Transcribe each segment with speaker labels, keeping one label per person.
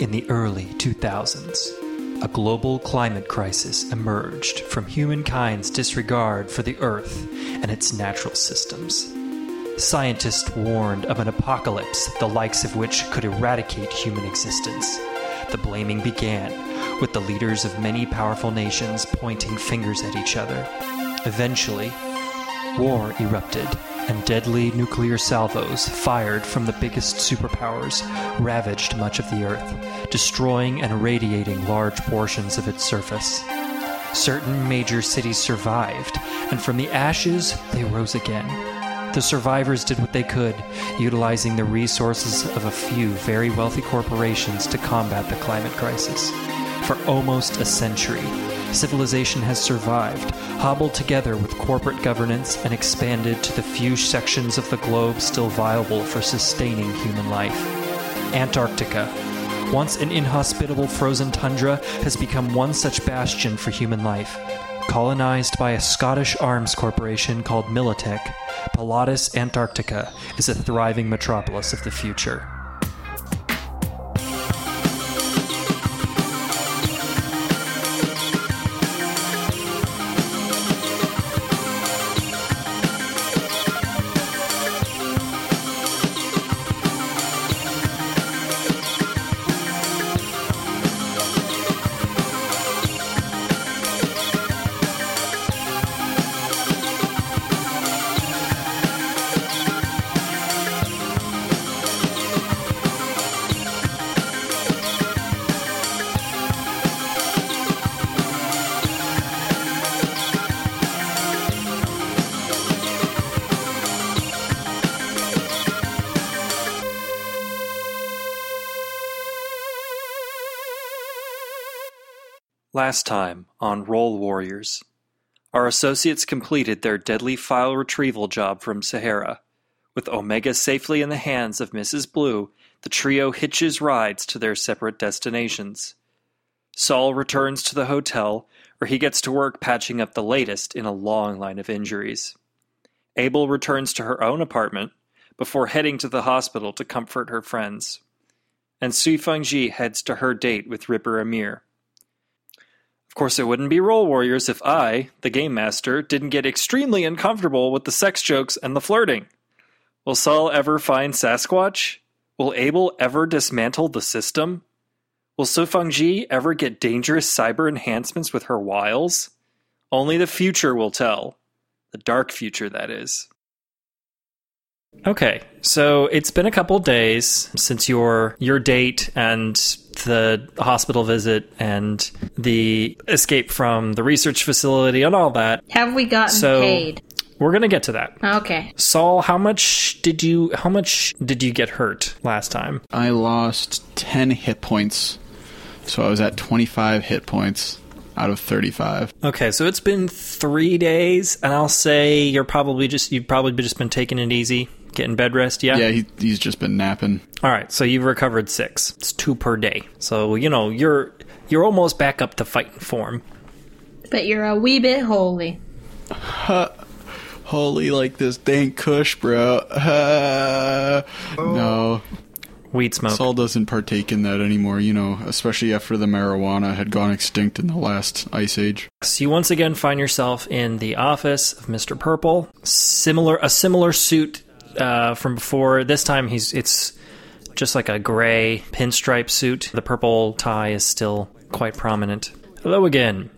Speaker 1: In the early 2000s, a global climate crisis emerged from humankind's disregard for the Earth and its natural systems. Scientists warned of an apocalypse the likes of which could eradicate human existence. The blaming began with the leaders of many powerful nations pointing fingers at each other. Eventually, war erupted, and deadly nuclear salvos fired from the biggest superpowers ravaged much of the Earth, destroying and irradiating large portions of its surface. Certain major cities survived, and from the ashes they rose again. The survivors did what they could, utilizing the resources of a few very wealthy corporations to combat the climate crisis. For almost a century, civilization has survived, hobbled together with corporate governance, and expanded to the few sections of the globe still viable for sustaining human life. Antarctica, once an inhospitable frozen tundra, has become one such bastion for human life. Colonized by a Scottish arms corporation called Militech, Pilatus Antarctica is a thriving metropolis of the future. Last time on Roll Warriors, our associates completed their deadly file retrieval job from Sahara. With Omega safely in the hands of Mrs. Blue, the trio hitches rides to their separate destinations. Saul returns to the hotel, where he gets to work patching up the latest in a long line of injuries. Abel returns to her own apartment before heading to the hospital to comfort her friends. And Sui Fengji heads to her date with Ripper Amir. Of course, it wouldn't be Roll Warriors if I, the game master, didn't get extremely uncomfortable with the sex jokes and the flirting. Will Saul ever find Sasquatch? Will Abel ever dismantle the system? Will Sufangji ever get dangerous cyber enhancements with her wiles? Only the future will tell. The dark future, that is. Okay, so it's been a couple days since your your date and the hospital visit and the escape from the research facility and all that.
Speaker 2: Have we gotten
Speaker 1: So-
Speaker 2: paid?
Speaker 1: We're gonna get to that.
Speaker 2: Okay.
Speaker 1: Saul, how much did you how much did you get hurt last time?
Speaker 3: I lost 10 hit points. So I was at 25 hit points out of 35.
Speaker 1: Okay, so it's been three days, and I'll say you're probably just you've probably just been taking it easy, getting bed rest. Yeah.
Speaker 3: Yeah, he, he's just been napping.
Speaker 1: All right, so you've recovered six. It's two per day. So you know you're you're almost back up to fighting form.
Speaker 2: But you're a wee bit holy.
Speaker 3: Holy, like this dank kush, bro. Uh, No,
Speaker 1: Weed smoke.
Speaker 3: Saul doesn't partake in that anymore, you know, especially after the marijuana had gone extinct in the last ice age.
Speaker 1: So you once again find yourself in the office of Mr. Purple. Similar, a similar suit uh, from before. This time he's it's just like a gray pinstripe suit. The purple tie is still quite prominent. Hello again.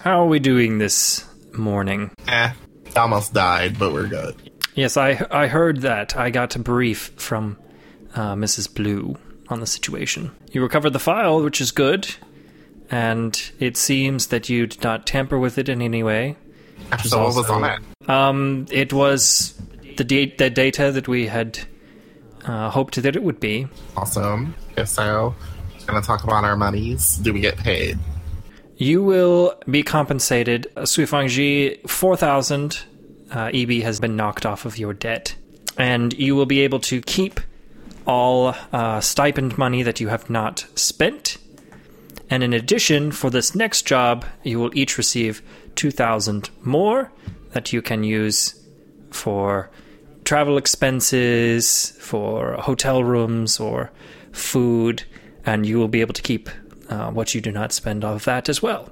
Speaker 1: How are we doing this morning?
Speaker 4: Eh, almost died, but we're good.
Speaker 1: Yes, I I heard that. I got a brief from uh, Mrs. Blue on the situation. You recovered the file, which is good, and it seems that you did not tamper with it in any way.
Speaker 4: So what was on it?
Speaker 1: Um, it was the da- the data that we had uh, hoped that it would be.
Speaker 4: Awesome. If so, gonna talk about our monies. Do we get paid?
Speaker 1: You will be compensated. Uh, Suifangji, 4,000 uh, EB has been knocked off of your debt. And you will be able to keep all uh, stipend money that you have not spent. And in addition, for this next job, you will each receive 2,000 more that you can use for travel expenses, for hotel rooms, or food. and you will be able to keep uh, what you do not spend off of that as well.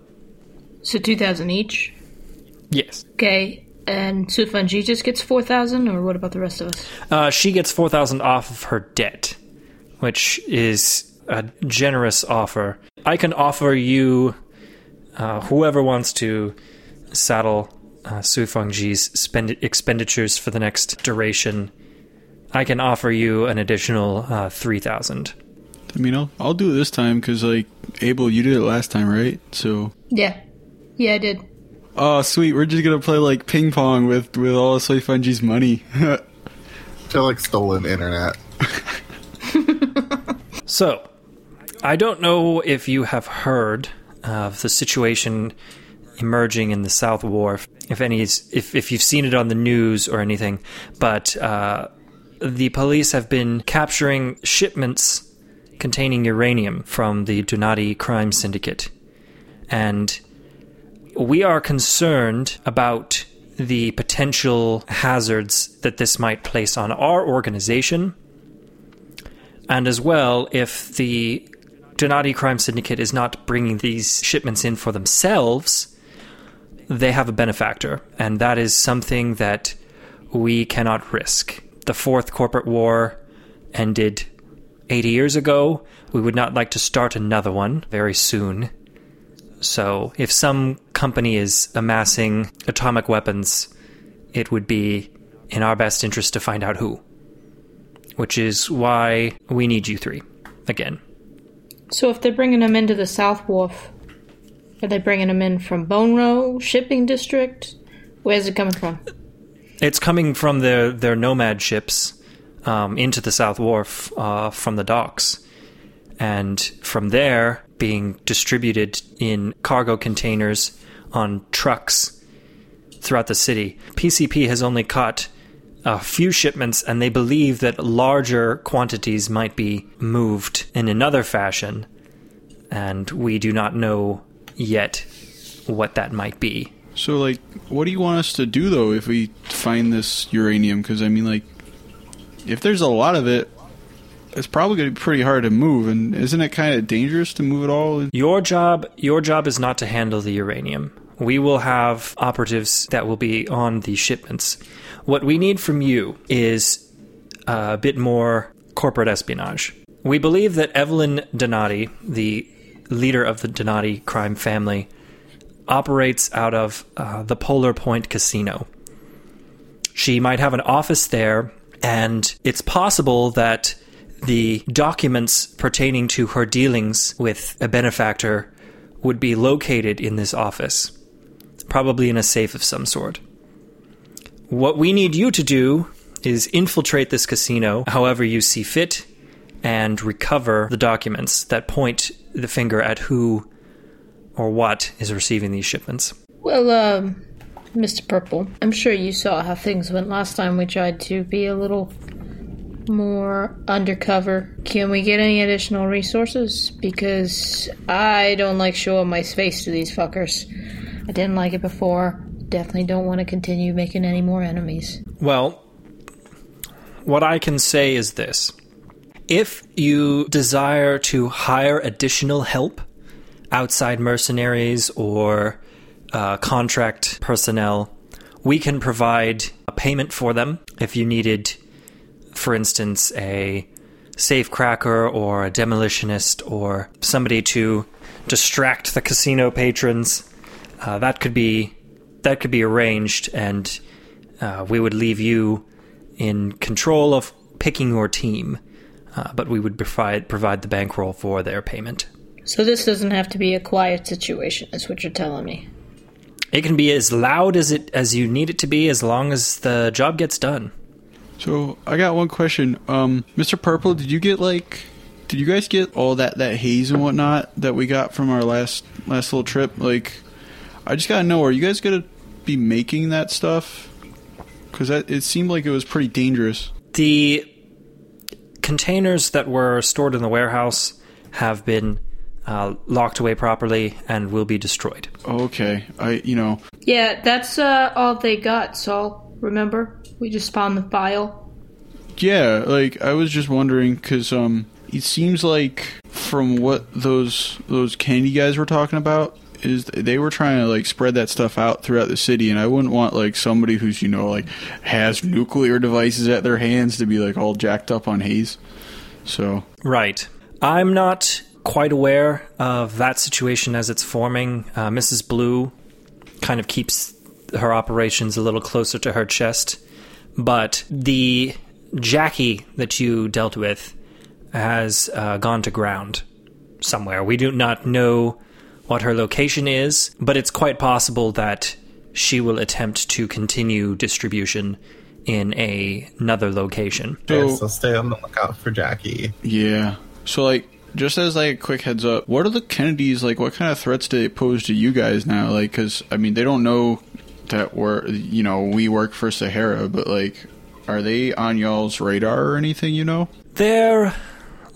Speaker 2: So 2,000 each.
Speaker 1: Yes.
Speaker 2: Okay. And Sufanji just gets 4,000, or what about the rest of us?
Speaker 1: Uh, she gets 4,000 off of her debt, which is a generous offer. I can offer you, uh, whoever wants to saddle uh, Su Fengji's spend- expenditures for the next duration, I can offer you an additional uh, 3,000.
Speaker 3: I mean, I'll, I'll do it this time because, like, Abel, you did it last time, right? So,
Speaker 2: Yeah. Yeah, I did.
Speaker 3: oh, sweet. We're just gonna play like ping pong with with all of Soy Funji's money.
Speaker 4: feel like stolen internet.
Speaker 1: So, I don't know if you have heard of the situation emerging in the South Wharf. If any, if if you've seen it on the news or anything, but uh, the police have been capturing shipments containing uranium from the Donati crime syndicate, and we are concerned about the potential hazards that this might place on our organization and as well, if the Donati crime syndicate is not bringing these shipments in for themselves, they have a benefactor, and that is something that we cannot risk. The fourth corporate war ended 80 years ago. We would not like to start another one very soon. So, if some company is amassing atomic weapons, it would be in our best interest to find out who which is why we need you three again.
Speaker 2: So if they're bringing them into the South Wharf, are they bringing them in from Bone Row Shipping District? Where's it coming from?
Speaker 1: It's coming from their their nomad ships um, into the South Wharf uh, from the docks, and from there being distributed in cargo containers on trucks throughout the city. PCP has only caught a few shipments, and they believe that larger quantities might be moved in another fashion, and we do not know yet what that might be.
Speaker 3: so, like, what do you want us to do though if we find this uranium? Because I mean, like, if there's a lot of it, it's probably gonna be pretty hard to move. And isn't it kind of dangerous to move it all?
Speaker 1: Your job, your job is not to handle the uranium. We will have operatives that will be on the shipments. What we need from you is a bit more corporate espionage. We believe that Evelyn Donati, the leader of the Donati crime family, operates out of uh, the Polar Point Casino. She might have an office there, and it's possible that the documents pertaining to her dealings with a benefactor would be located in this office, probably in a safe of some sort. What we need you to do is infiltrate this casino however you see fit and recover the documents that point the finger at who or what is receiving these shipments.
Speaker 2: Well, um, Mr. Purple, I'm sure you saw how things went last time we tried to be a little more undercover. Can we get any additional resources? Because I don't like showing my face to these fuckers. I didn't like it before. Definitely don't want to continue making any more enemies.
Speaker 1: Well, what I can say is this. If you desire to hire additional help, outside mercenaries or uh, contract personnel, we can provide a payment for them if you needed, for instance, a safe cracker or a demolitionist or somebody to distract the casino patrons. Uh, that could be that could be arranged, and uh, we would leave you in control of picking your team. Uh, but we would provide provide the bankroll for their payment.
Speaker 2: So this doesn't have to be a quiet situation, is what you're telling me.
Speaker 1: It can be as loud as it as you need it to be, as long as the job gets done.
Speaker 3: So I got one question, um, Mr. Purple. Did you get like, did you guys get all that that haze and whatnot that we got from our last last little trip? Like, I just gotta know, are you guys gonna be making that stuff? Because it seemed like it was pretty dangerous.
Speaker 1: The containers that were stored in the warehouse have been uh, locked away properly and will be destroyed.
Speaker 3: Okay, I you know
Speaker 2: Yeah, that's uh, all they got, Saul. Remember? We just found the file.
Speaker 3: Yeah, like I was just wondering because um, it seems like from what those those candy guys were talking about is they were trying to like spread that stuff out throughout the city, and I wouldn't want like somebody who's you know like has nuclear devices at their hands to be like all jacked up on haze. So
Speaker 1: Right. I'm not quite aware of that situation as it's forming. Uh, Mrs. Blue kind of keeps her operations a little closer to her chest, but the Jackie that you dealt with has uh, gone to ground somewhere. We do not know what her location is, but it's quite possible that she will attempt to continue distribution in a, another location.
Speaker 4: Okay,
Speaker 3: So-
Speaker 4: so stay on the lookout for Jackie.
Speaker 3: yeah, so like just as like a quick heads up, what are the Kennedys like? What kind of threats do they pose to you guys now? Like, because I mean they don't know that we're you know we work for Sahara, but like. Are they on y'all's radar or anything, you know?
Speaker 1: They're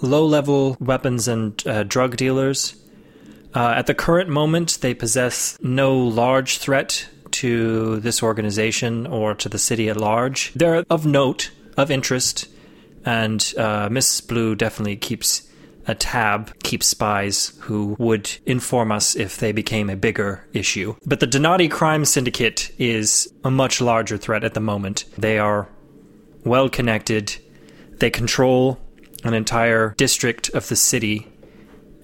Speaker 1: low level weapons and uh, drug dealers. Uh, at the current moment, they possess no large threat to this organization or to the city at large. They're of note, of interest, and uh, Mrs. Blue definitely keeps a tab, keeps spies who would inform us if they became a bigger issue. But the Donati crime syndicate is a much larger threat at the moment. They are well connected. They control an entire district of the city,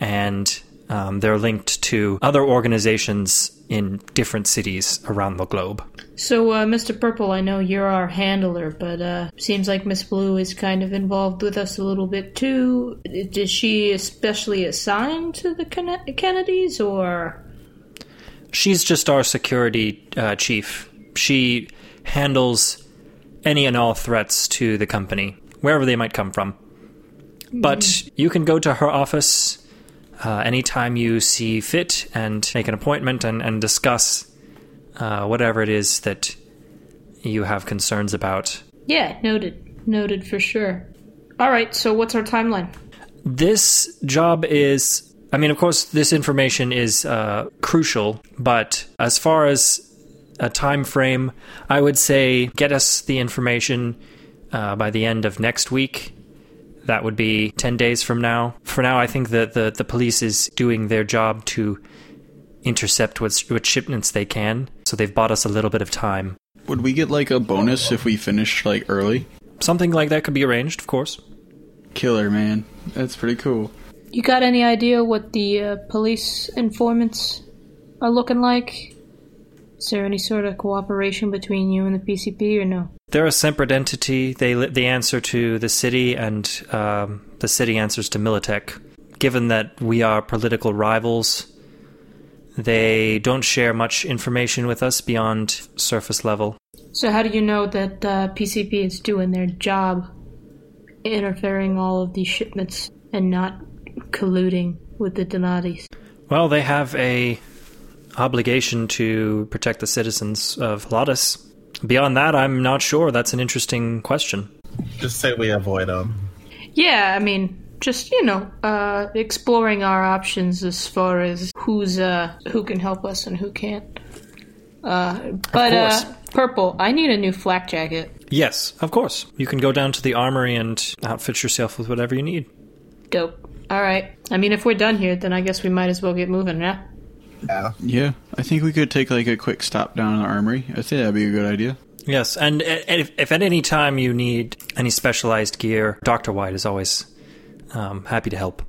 Speaker 1: and um, they're linked to other organizations in different cities around the globe.
Speaker 2: So, uh, Mr. Purple, I know you're our handler, but uh, seems like Miss Blue is kind of involved with us a little bit too. Is she especially assigned to the Ken- Kennedys, or
Speaker 1: She's just our security uh, chief. She handles any and all threats to the company, wherever they might come from. But you can go to her office uh, anytime you see fit and make an appointment and, and discuss uh, whatever it is that you have concerns about.
Speaker 2: yeah, noted, noted for sure. All right, so what's our timeline?
Speaker 1: This job is. I mean, of course, this information is uh, crucial, but as far as a time frame, I would say get us the information uh, by the end of next week. That would be 10 days from now. For now, I think that the, the police is doing their job to intercept what, what shipments they can, so they've bought us a little bit of time.
Speaker 3: Would we get like a bonus if we finish like early?
Speaker 1: Something like that could be arranged, of course.
Speaker 3: Killer, man. That's pretty cool.
Speaker 2: You got any idea what the uh, police informants are looking like? Is there any sort of cooperation between you and the PCP, or no?
Speaker 1: They're a separate entity. They they answer to the city, and um, the city answers to Militech. Given that we are political rivals, they don't share much information with us beyond surface level.
Speaker 2: So how do you know that uh, PCP is doing their job, interfering all of these shipments and not colluding with the Donatis?
Speaker 1: Well, they have a obligation to protect the citizens of Lotus. Beyond that, I'm not sure. That's an interesting question.
Speaker 4: Just say we avoid them.
Speaker 2: Yeah, I mean, just you know, uh, exploring our options as far as who's uh, who can help us and who can't. Uh, but
Speaker 1: course.
Speaker 2: uh, purple, I need a new flak jacket.
Speaker 1: Yes, of course. You can go down to the armory and outfit yourself with whatever you need.
Speaker 2: Dope. All right. I mean, if we're done here, then I guess we might as well get moving, yeah.
Speaker 4: Yeah.
Speaker 3: Yeah, I think we could take like a quick stop down in the armory. I think that'd be a good idea.
Speaker 1: Yes, and uh, if, if at any time you need any specialized gear, Dr. White is always um, happy to help.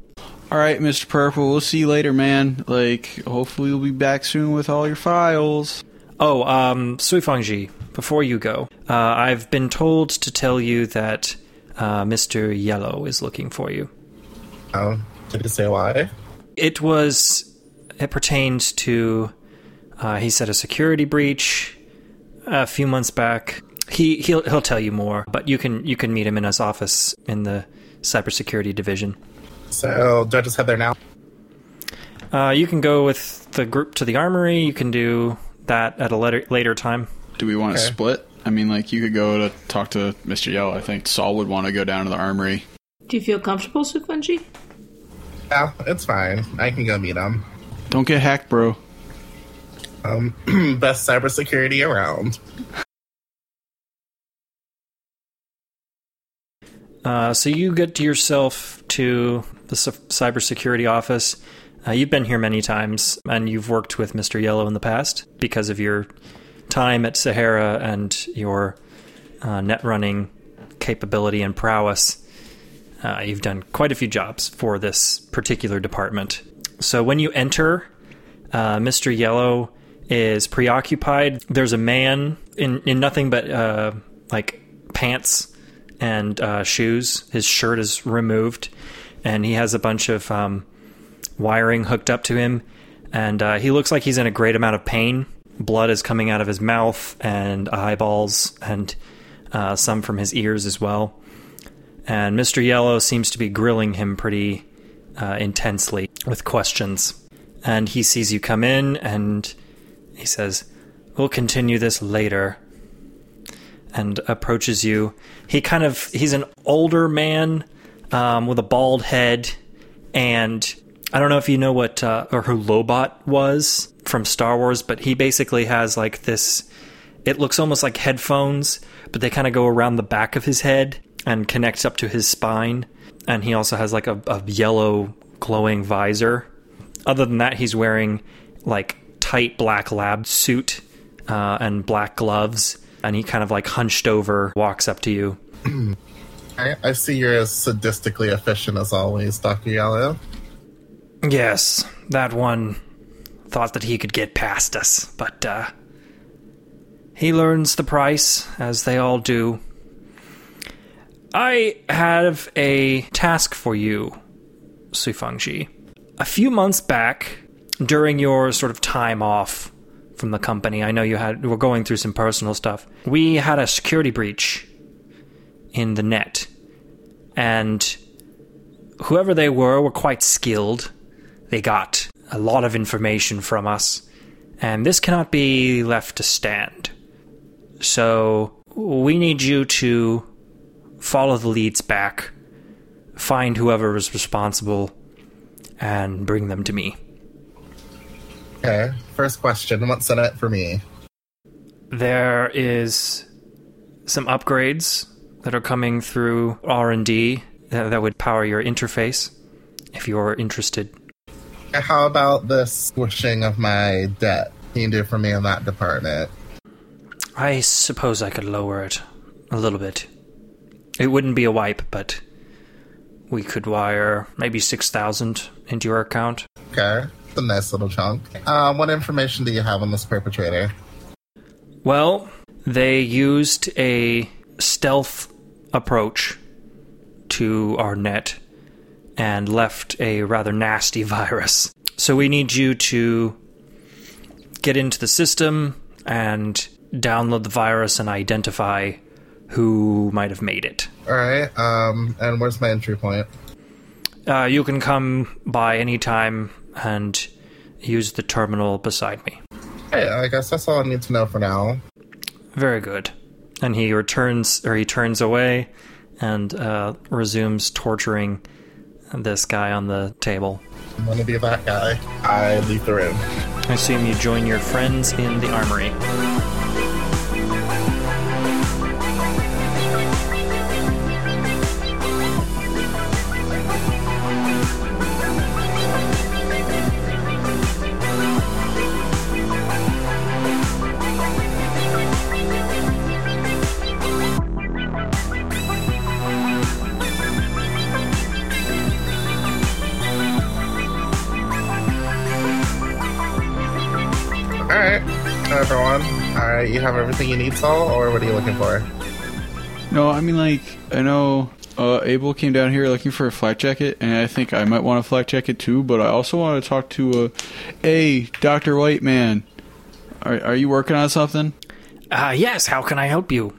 Speaker 3: All right, Mr. Purple, we'll see you later, man. Like, hopefully you'll be back soon with all your files.
Speaker 1: Oh, um, Sui Fangji, before you go, uh, I've been told to tell you that uh, Mr. Yellow is looking for you.
Speaker 4: Oh, did you say why?
Speaker 1: It was, it pertained to, uh, he said a security breach a few months back. He he'll he'll tell you more, but you can you can meet him in his office in the cybersecurity division.
Speaker 4: So, do I just head there now?
Speaker 1: Uh, you can go with the group to the armory. You can do that at a later later time.
Speaker 3: Do we want to
Speaker 4: Okay.
Speaker 3: split? I mean, like, you could go to talk to Mr. Yellow. I think Saul would want to go down to the armory.
Speaker 2: Do you feel comfortable, Sukunji?
Speaker 4: Yeah, it's fine. I can go meet him.
Speaker 3: Don't get hacked, bro.
Speaker 4: Um, best cybersecurity around.
Speaker 1: Uh, so you get to yourself to the c- cybersecurity office. Uh, you've been here many times, and you've worked with Mr. Yellow in the past because of your time at Sahara and your uh, net running capability and prowess. Uh, you've done quite a few jobs for this particular department. So when you enter, uh, Mr. Yellow is preoccupied. There's a man in, in nothing but uh, like pants and uh, shoes. His shirt is removed, and he has a bunch of um, wiring hooked up to him. And uh, he looks like he's in a great amount of pain. Blood is coming out of his mouth and eyeballs, and uh, some from his ears as well. And Mr. Yellow seems to be grilling him pretty uh, intensely with questions. And he sees you come in and he says, We'll continue this later. And approaches you. He kind of, he's an older man um, with a bald head. And I don't know if you know what, uh, or who Lobot was from Star Wars, but he basically has like this, it looks almost like headphones, but they kind of go around the back of his head and connects up to his spine. And he also has like a, a yellow glowing visor. Other than that, he's wearing like tight black lab suit uh, and black gloves. And he kind of like hunched over walks up to you.
Speaker 4: I, I see you're as sadistically efficient as always, Dr. Yellow.
Speaker 1: Yes, that one thought that he could get past us, but uh, he learns the price, as they all do. I have a task for you, Sufengji. A few months back, during your sort of time off from the company, I know you had were going through some personal stuff. We had a security breach in the net, and whoever they were were quite skilled. They got a lot of information from us, and this cannot be left to stand. So we need you to follow the leads back, find whoever was responsible, and bring them to me.
Speaker 4: Okay, first question what's in it for me?
Speaker 1: There is some upgrades that are coming through R&D that, that would power your interface if you're interested.
Speaker 4: How about this squishing of my debt? Can you do for me in that department?
Speaker 1: I suppose I could lower it a little bit. It wouldn't be a wipe, but we could wire maybe 6,000 into your account.
Speaker 4: Okay, it's a nice little chunk. Uh, what information do you have on this perpetrator?
Speaker 1: Well, they used a stealth approach to our net and left a rather nasty virus. So we need you to get into the system and download the virus and identify who might have made it.
Speaker 4: All right, um, and where's my entry point?
Speaker 1: Uh, you can come by any time and use the terminal beside me.
Speaker 4: Hey, I guess that's all I need to know for now.
Speaker 1: Very good. And he returns, or he turns away and uh, resumes torturing this guy on the table.
Speaker 4: I'm gonna be that guy. I leave the room.
Speaker 1: I assume you join your friends in the armory.
Speaker 4: Right, you have everything you need, Saul, or what are you looking for?
Speaker 3: No, I mean like I know uh, Abel came down here looking for a flak jacket, and I think I might want a flak jacket too. But I also want to talk to uh, a Doctor White Man. Are are you working on something?
Speaker 1: Uh, yes, how can I help you?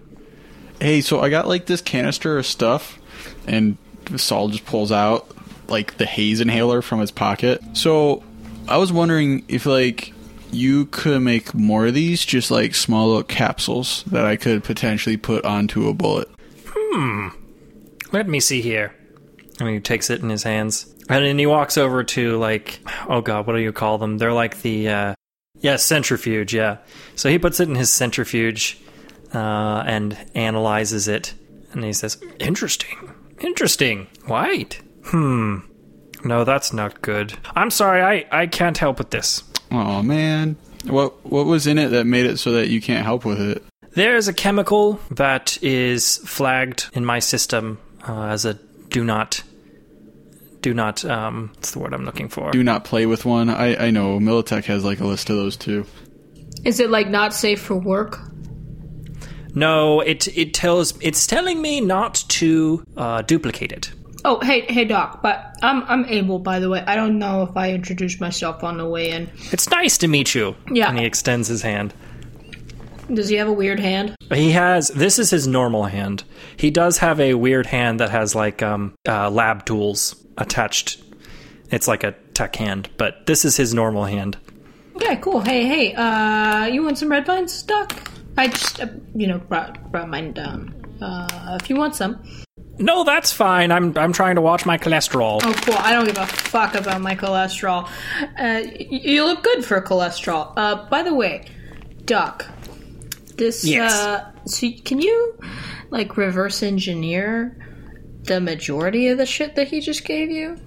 Speaker 3: Hey, so I got like this canister of stuff, and Saul just pulls out like the haze inhaler from his pocket. So I was wondering if like you could make more of these, just like small little capsules that I could potentially put onto a bullet. Hmm.
Speaker 1: Let me see here. And he takes it in his hands. And then he walks over to, like, oh god, what do you call them? They're like the, uh, yeah, centrifuge, yeah. So he puts it in his centrifuge uh, and analyzes it. And he says, interesting. Interesting. White. Hmm. No, that's not good. I'm sorry, I, I can't help with this.
Speaker 3: Oh man, what what was in it that made it so that you can't help with it?
Speaker 1: There's a chemical that is flagged in my system uh, as a do not. Do not. Um, what's the word I'm looking for?
Speaker 3: Do not play with one. I I know Militech has like a list of those too.
Speaker 2: Is it like not safe for work?
Speaker 1: No, it it tells it's telling me not to uh, duplicate it.
Speaker 2: Oh, hey, hey, Doc. But I'm I'm able. By the way, I don't know if I introduced myself on the way in.
Speaker 1: It's nice to meet you.
Speaker 2: Yeah.
Speaker 1: And he extends his hand.
Speaker 2: Does he have a weird hand?
Speaker 1: He has this is his normal hand. He does have a weird hand that has like um uh, lab tools attached. It's like a tech hand, but this is his normal hand.
Speaker 2: Okay, cool. Hey, hey. Uh, you want some red vines, Doc? I just, uh, you know, brought brought mine down. Uh, if you want some.
Speaker 1: No, that's fine. I'm I'm trying to watch my cholesterol.
Speaker 2: Oh, cool. I don't give a fuck about my cholesterol. Uh, y- you look good for cholesterol. Uh, by the way, Doc, this.
Speaker 1: Yes.
Speaker 2: Uh, so can you like reverse engineer the majority of the shit that he just gave you?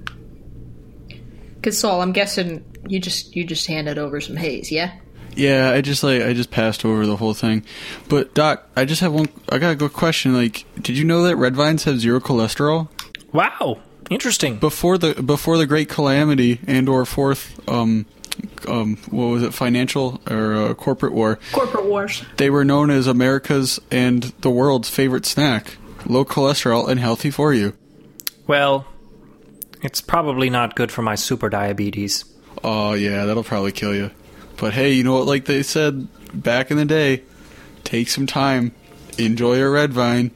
Speaker 2: Cause Saul, I'm guessing you just you just handed over some haze, yeah?
Speaker 3: Yeah, I just like I just passed over the whole thing. But Doc, I just have one. I got a good question. Like, did you know that red vines have zero cholesterol?
Speaker 1: Wow, interesting.
Speaker 3: Before the before the Great Calamity and or fourth, um, um, what was it, financial or uh, corporate war?
Speaker 2: Corporate wars.
Speaker 3: They were known as America's and the world's favorite snack. Low cholesterol and healthy for you.
Speaker 1: Well, it's probably not good for my super diabetes.
Speaker 3: Oh yeah, that'll probably kill you. But hey, you know what? Like they said back in the day, take some time, enjoy your red vine.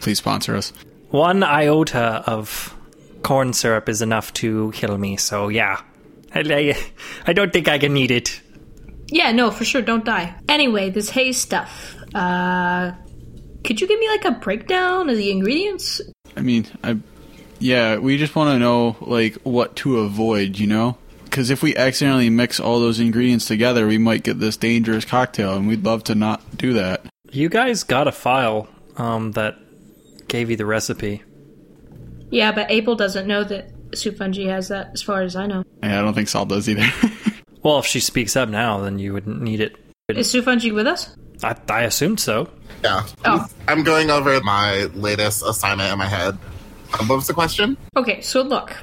Speaker 3: Please sponsor us.
Speaker 1: One iota of corn syrup is enough to kill me. So yeah, I, I, I don't think I can eat it.
Speaker 2: Yeah, no, for sure, don't die. Anyway, this hay stuff. Uh, could you give me like a breakdown of the ingredients?
Speaker 3: I mean, I yeah, we just want to know like what to avoid, you know? Because if we accidentally mix all those ingredients together, we might get this dangerous cocktail, and we'd love to not do that.
Speaker 1: You guys got a file um, that gave you the recipe.
Speaker 2: Yeah, but Abel doesn't know that Sufunji has that, as far as I know.
Speaker 3: Yeah, I don't think Sal does either.
Speaker 1: Well, if she speaks up now, then you wouldn't need it.
Speaker 2: Is Sufunji with us?
Speaker 1: I, I assumed so.
Speaker 4: Yeah.
Speaker 2: Oh.
Speaker 4: I'm going over my latest assignment in my head. What was the question?
Speaker 2: Okay, so look.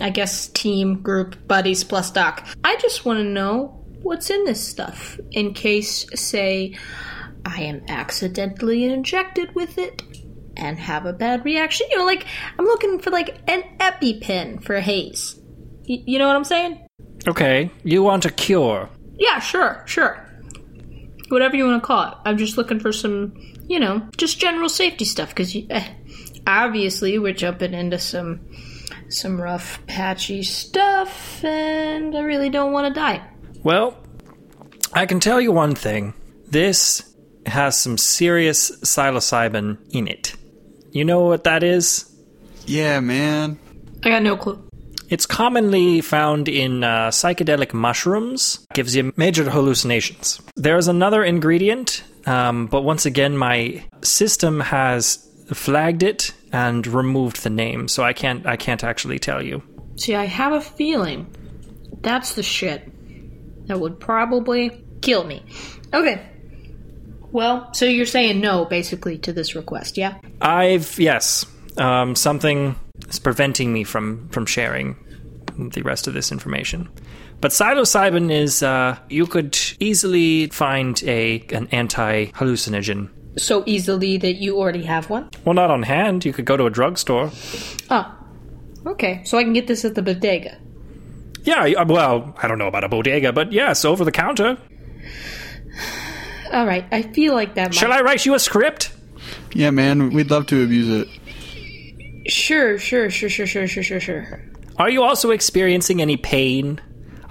Speaker 2: I guess team, group, buddies plus Doc. I just want to know what's in this stuff in case, say, I am accidentally injected with it and have a bad reaction. You know, like, I'm looking for, like, an EpiPen for haze. Y- you know what I'm saying?
Speaker 1: Okay, you want a cure.
Speaker 2: Yeah, sure, sure. Whatever you want to call it. I'm just looking for some, you know, just general safety stuff because eh, obviously we're jumping into some some rough, patchy stuff, and I really don't want to die.
Speaker 1: Well, I can tell you one thing. This has some serious psilocybin in it. You know what that is?
Speaker 3: yeah, man.
Speaker 2: I got no clue.
Speaker 1: It's commonly found in uh, psychedelic mushrooms. Gives you major hallucinations. There's another ingredient, um, but once again, my system has flagged it and removed the name, so I can't. I can't actually tell you.
Speaker 2: See, I have a feeling that's the shit that would probably kill me. Okay. Well, so you're saying no, basically, to this request, yeah?
Speaker 1: I've yes, um, something is preventing me from from sharing the rest of this information. But psilocybin is uh, you could easily find a an anti hallucinogen.
Speaker 2: So easily that you already have one?
Speaker 1: Well, not on hand. You could go to a drugstore.
Speaker 2: Oh. Okay, so I can get this at the bodega.
Speaker 1: Yeah, uh, well, I don't know about a bodega, but yes, over the counter.
Speaker 2: All right, I feel like that might.
Speaker 1: Shall I write you a script?
Speaker 3: Yeah, man. We'd love to abuse it.
Speaker 2: Sure, sure, sure, sure, sure, sure, sure, sure.
Speaker 1: Are you also experiencing any pain?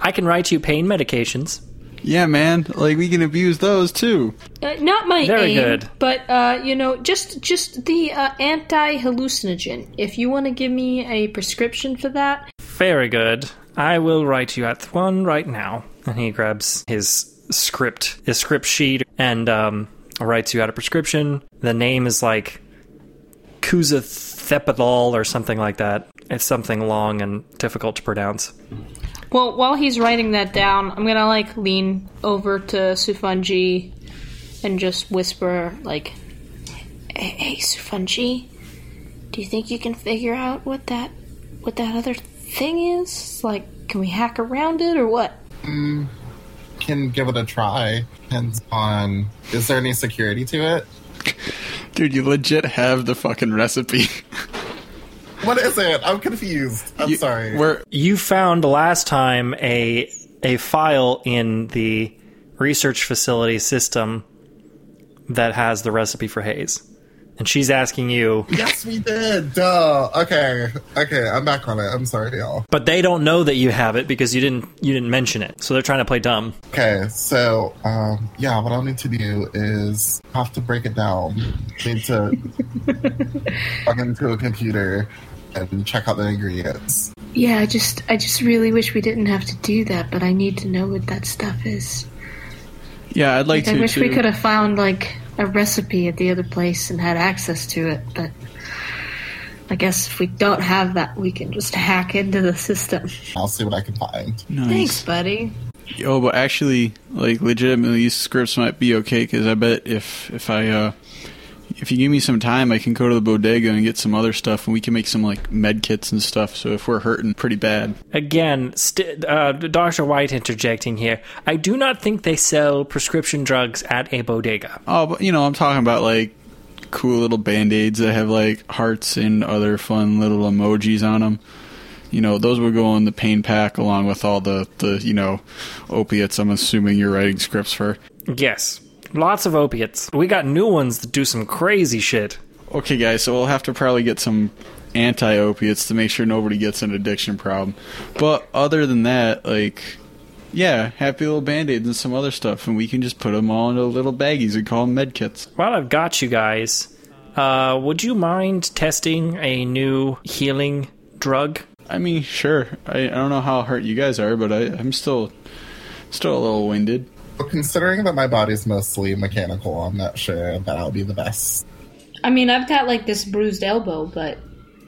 Speaker 1: I can write you pain medications.
Speaker 3: Yeah, man. Like we can abuse those too.
Speaker 2: Uh, not my
Speaker 1: Very
Speaker 2: aim,
Speaker 1: good.
Speaker 2: but uh, you know, just just the uh, anti-hallucinogen. If you want to give me a prescription for that,
Speaker 1: Very good. I will write you at one right now. And he grabs his script, his script sheet, and um, writes you out a prescription. The name is like Kuzathepidol or something like that. It's something long and difficult to pronounce.
Speaker 2: Well, while he's writing that down, I'm gonna like lean over to Sufunji and just whisper like, "Hey, hey Sufunji, do you think you can figure out what that what that other thing is? Like, can we hack around it or what?"
Speaker 4: Mm, Can give it a try. Depends on. Is there any security to it?
Speaker 3: Dude, you legit have the fucking recipe.
Speaker 4: What is it? I'm confused. I'm
Speaker 3: You-
Speaker 4: sorry.
Speaker 3: Where
Speaker 1: You found last time a a file in the research facility system that has the recipe for haze. And she's asking you,
Speaker 4: Yes, we did. Duh. Okay. Okay. I'm back on it. I'm sorry, y'all.
Speaker 1: but they don't know that you have it because you didn't you didn't mention it. So they're trying to play dumb.
Speaker 4: Okay. So, um, yeah, what I'll need to do is have to break it down. I Need to plug into a computer and check out the ingredients.
Speaker 2: Yeah, I just I just really wish we didn't have to do that, but I need to know what that stuff is.
Speaker 3: Yeah, I'd like
Speaker 2: I
Speaker 3: to.
Speaker 2: I wish we could have found like a recipe at the other place and had access to it, but I guess if we don't have that, we can just hack into the system.
Speaker 4: I'll see what I can find.
Speaker 3: Nice.
Speaker 2: Thanks, buddy.
Speaker 3: Oh, but actually, like legitimately, these scripts might be okay because I bet if if I uh if you give me some time, I can go to the bodega and get some other stuff, and we can make some like med kits and stuff. So if we're hurting pretty bad,
Speaker 1: Again, st- uh, Dr. White interjecting here. I do not think they sell prescription drugs at a bodega.
Speaker 3: oh, but you know, I'm talking about like cool little band aids that have like hearts and other fun little emojis on them. You know, those would go in the pain pack along with all the the you know opiates. I'm assuming you're writing scripts for.
Speaker 1: Yes, lots of opiates. We got new ones that do some crazy shit.
Speaker 3: Okay, guys, so we'll have to probably get some anti opiates to make sure nobody gets an addiction problem. But other than that, like, yeah, happy little band aids and some other stuff, and we can just put them all into little baggies and call them med kits.
Speaker 1: While I've got you guys, uh, would you mind testing a new healing drug?
Speaker 3: I mean, sure. I, I don't know how hurt you guys are, but I, I'm still still a little winded.
Speaker 4: But considering that my body's mostly mechanical, I'm not sure that I'll be the best.
Speaker 2: I mean, I've got like this bruised elbow, but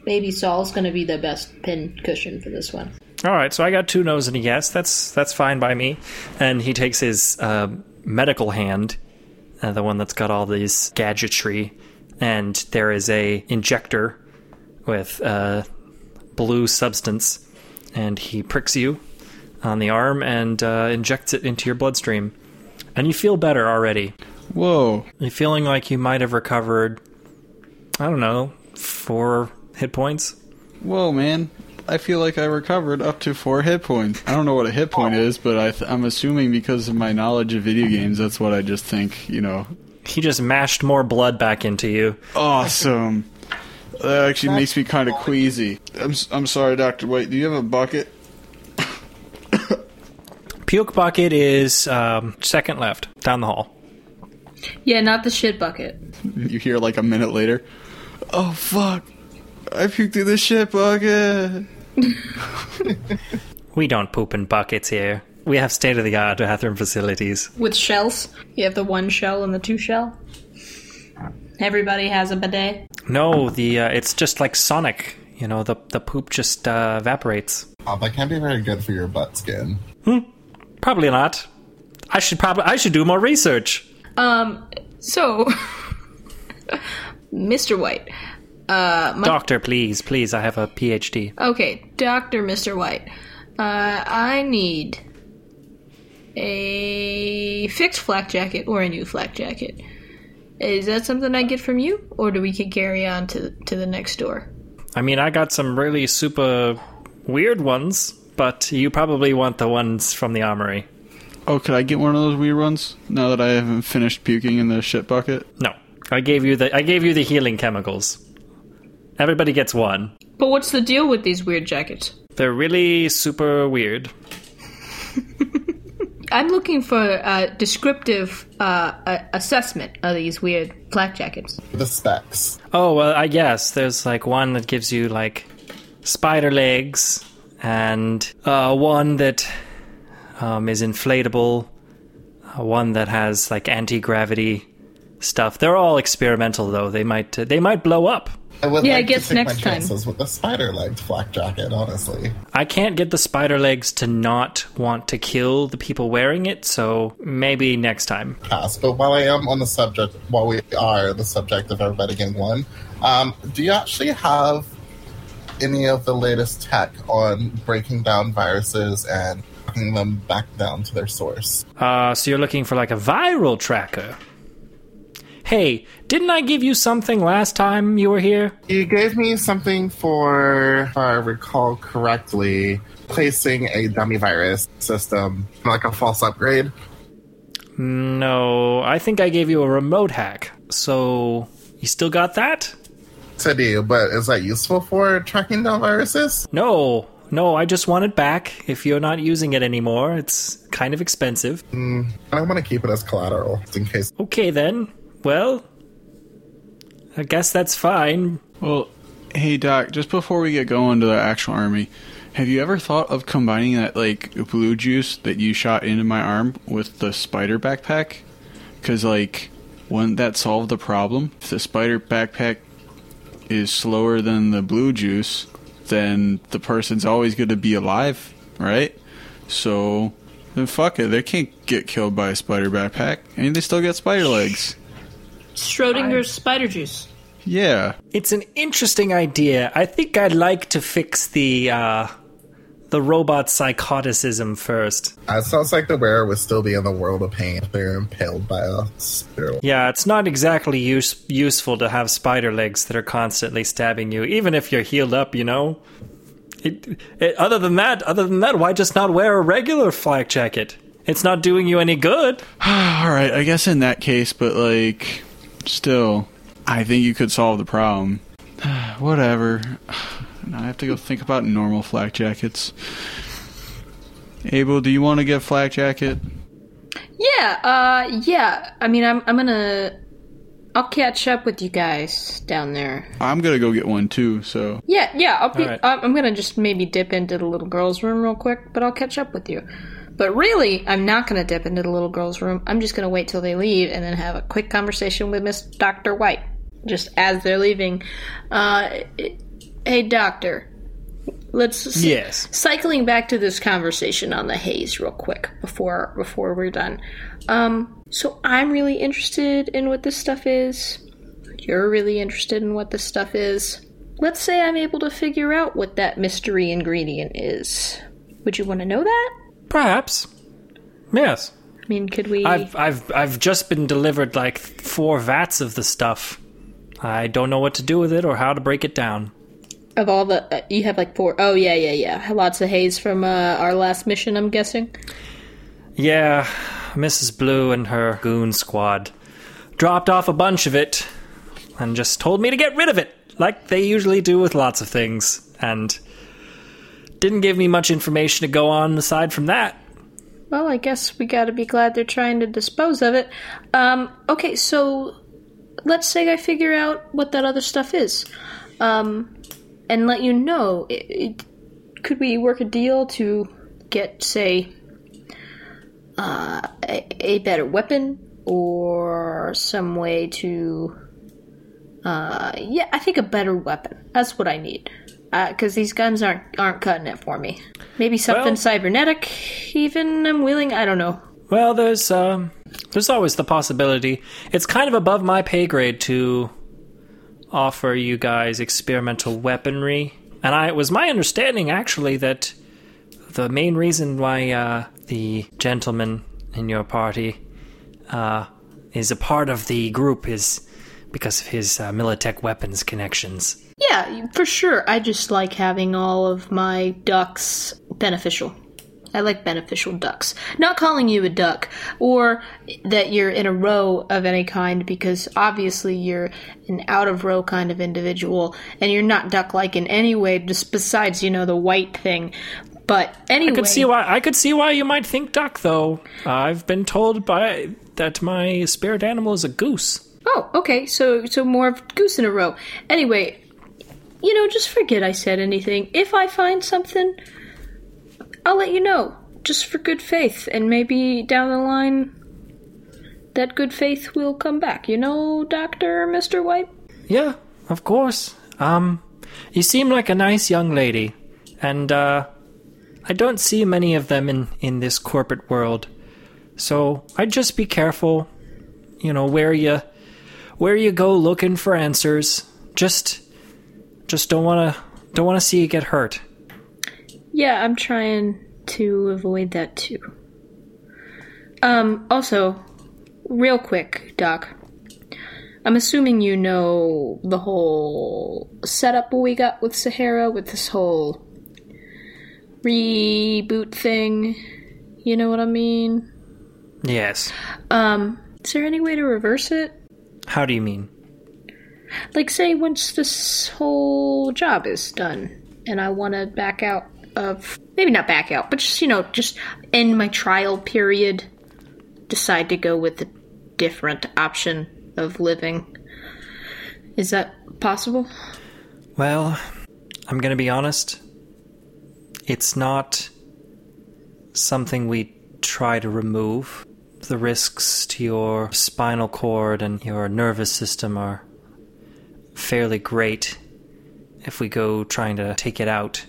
Speaker 2: maybe Saul's going to be the best pin cushion for this one.
Speaker 1: All right, so I got two no's and a yes. That's that's fine by me. And he takes his uh, medical hand, uh, the one that's got all these gadgetry, and there is a injector with uh, blue substance, and he pricks you on the arm and uh, injects it into your bloodstream, and you feel better already.
Speaker 3: Whoa.
Speaker 1: You're feeling like you might have recovered. I don't know, four hit points.
Speaker 3: Whoa, man. I feel like I recovered up to four hit points. I don't know what a hit point is, but I th- I'm assuming because of my knowledge of video games, that's what I just think, you know,
Speaker 1: He just mashed more blood back into you.
Speaker 3: Awesome. That actually makes me kind of queasy. I'm, s- I'm sorry, Dr. White. Do you have a bucket?
Speaker 1: Puke bucket is um, second left down the hall.
Speaker 2: Yeah, not the shit bucket.
Speaker 3: You hear like a minute later. Oh, fuck. I puked through the shit bucket.
Speaker 1: We don't poop in buckets here. We have state of the art bathroom facilities.
Speaker 2: With shells. You have the one shell and the two shell. Everybody has a bidet.
Speaker 1: No, the uh, it's just like Sonic. You know, the the poop just uh, evaporates.
Speaker 4: Oh, that can be very good for your butt skin.
Speaker 1: Probably not. I should probably I should do more research.
Speaker 2: Um, so, Mr. White. Uh, my,
Speaker 1: Doctor, please, please, I have a PhD.
Speaker 2: okay, Doctor Mr. White. Uh, I need a fixed flak jacket or a new flak jacket. Is that something I get from you, or do we can carry on to to the next door?
Speaker 1: I mean, I got some really super weird ones, but you probably want the ones from the armory.
Speaker 3: Oh, could I get one of those weird ones now that I haven't finished puking in the shit bucket?
Speaker 1: No, I gave you the I gave you the healing chemicals. Everybody gets one.
Speaker 2: But what's the deal with these weird jackets?
Speaker 1: They're really super weird.
Speaker 2: I'm looking for a descriptive uh, a- assessment of these weird flak jackets.
Speaker 4: The specs.
Speaker 1: Oh, well, I guess there's like one that gives you like spider legs, and uh, one that um, is inflatable, uh, one that has like anti gravity stuff. They're all experimental though. They might uh, they might blow up.
Speaker 4: I would
Speaker 2: Yeah, I guess
Speaker 4: to take
Speaker 2: next
Speaker 4: my
Speaker 2: time.
Speaker 4: with the spider-legged flak jacket. Honestly,
Speaker 1: I can't get the spider legs to not want to kill the people wearing it, so maybe next time.
Speaker 4: pass. But while I am on the subject, while we are the subject of everybody getting one, um, do you actually have any of the latest tech on breaking down viruses and knocking them back down to their source?
Speaker 1: Uh, so you're looking for like a viral tracker. Hey, didn't I give you something last time you were here?
Speaker 4: You gave me something for, if I recall correctly, placing a dummy virus system, like a false upgrade.
Speaker 1: No, I think I gave you a remote hack. So, you still got that?
Speaker 4: To do, but is that useful for tracking down viruses?
Speaker 1: No, no, I just want it back. If you're not using it anymore, it's kind of expensive.
Speaker 4: Mm, I want to keep it as collateral, just in case.
Speaker 1: Okay then. Well, I guess that's fine.
Speaker 3: Well, hey Doc, just before we get going to the actual army, have you ever thought of combining that like blue juice that you shot into my arm with the spider backpack? Because like, wouldn't that solve the problem? If the spider backpack is slower than the blue juice, then the person's always going to be alive, right? So then fuck it, they can't get killed by a spider backpack, and they still get spider legs.
Speaker 2: Schrodinger's spider juice.
Speaker 3: Yeah.
Speaker 1: It's an interesting idea. I think I'd like to fix the uh the robot psychoticism first.
Speaker 4: Uh, it sounds like the wearer would still be in the world of pain if they're impaled by a spider.
Speaker 1: Yeah, it's not exactly use- useful to have spider legs that are constantly stabbing you, even if you're healed up, you know. It, it, other than that, other than that, why just not wear a regular flak jacket? It's not doing you any good.
Speaker 3: All right, I guess in that case, but like, still, I think you could solve the problem. Whatever. Now I have to go think about normal flak jackets. Abel, do you want to get flak jacket?
Speaker 2: Yeah, uh, yeah. I mean, I'm, I'm gonna, I'll catch up with you guys down there.
Speaker 3: I'm gonna go get one too. So
Speaker 2: Yeah, yeah. I'll be.
Speaker 1: All right.
Speaker 2: I'm I'm gonna just maybe dip into the little girl's room real quick, but I'll catch up with you. But really, I'm not gonna dip into the little girl's room. I'm just gonna wait till they leave and then have a quick conversation with Miss Doctor White, just as they're leaving. Uh, hey, Doctor. Let's
Speaker 1: Yes.
Speaker 2: Cycling back to this conversation on the haze real quick before before we're done. Um, so I'm really interested in what this stuff is. You're really interested in what this stuff is. Let's say I'm able to figure out what that mystery ingredient is. Would you want to know that?
Speaker 1: Perhaps. Yes.
Speaker 2: I mean, could we?
Speaker 1: I've I've I've just been delivered like four vats of the stuff. I don't know what to do with it or how to break it down.
Speaker 2: Of all the, uh, you have like four oh yeah, yeah, yeah. Lots of haze from uh, our last mission. I'm guessing.
Speaker 1: Yeah, Mrs. Blue and her goon squad dropped off a bunch of it and just told me to get rid of it, like they usually do with lots of things, and didn't give me much information to go on aside from that.
Speaker 2: Well, I guess we gotta be glad they're trying to dispose of it. Um, okay, so let's say I figure out what that other stuff is, um, and let you know. It, it, could we work a deal to get, say, uh, a, a better weapon or some way to? Uh, yeah, I think a better weapon. That's what I need. Because these guns aren't aren't cutting it for me. Maybe something
Speaker 1: Well-
Speaker 2: cybernetic. Even I'm willing. I don't know.
Speaker 1: Well, there's um, there's always the possibility. It's kind of above my pay grade to offer you guys experimental weaponry, and I it was my understanding actually that the main reason why uh, the gentleman in your party uh, is a part of the group is because of his uh, Militech weapons connections.
Speaker 2: Yeah, for sure. I just like having all of my ducks beneficial. I like beneficial ducks. Not calling you a duck or that you're in a row of any kind because obviously you're an out of row kind of individual and you're not duck like in any way just besides, you know, the white thing. But anyway,
Speaker 1: I could see why I could see why you might think duck though. I've been told by that my spirit animal is a goose.
Speaker 2: Oh, okay. So so more of goose in a row. Anyway, you know, just forget I said anything. If I find something, I'll let you know. Just for good faith, and maybe down the line, that good faith will come back. You know, Doctor Mister White.
Speaker 1: Yeah, of course. Um, you seem like a nice young lady, and uh, I don't see many of them in in this corporate world. So I'd just be careful, you know, where you where you go looking for answers. Just just don't want to don't want to see you get hurt.
Speaker 2: Yeah, I'm trying to avoid that too. Um, also, real quick, Doc. I'm assuming you know the whole setup we got with Sahara with this whole reboot thing. You know what I mean?
Speaker 1: Yes.
Speaker 2: Um, is there any way to reverse it?
Speaker 1: How do you mean?
Speaker 2: Like, say, once this whole job is done, and I want to back out of maybe not back out, but just you know, just end my trial period. Decide to go with a different option of living. Is that possible?
Speaker 1: Well, I'm going to be honest. It's not something we try to remove. The risks to your spinal cord and your nervous system are fairly great if we go trying to take it out.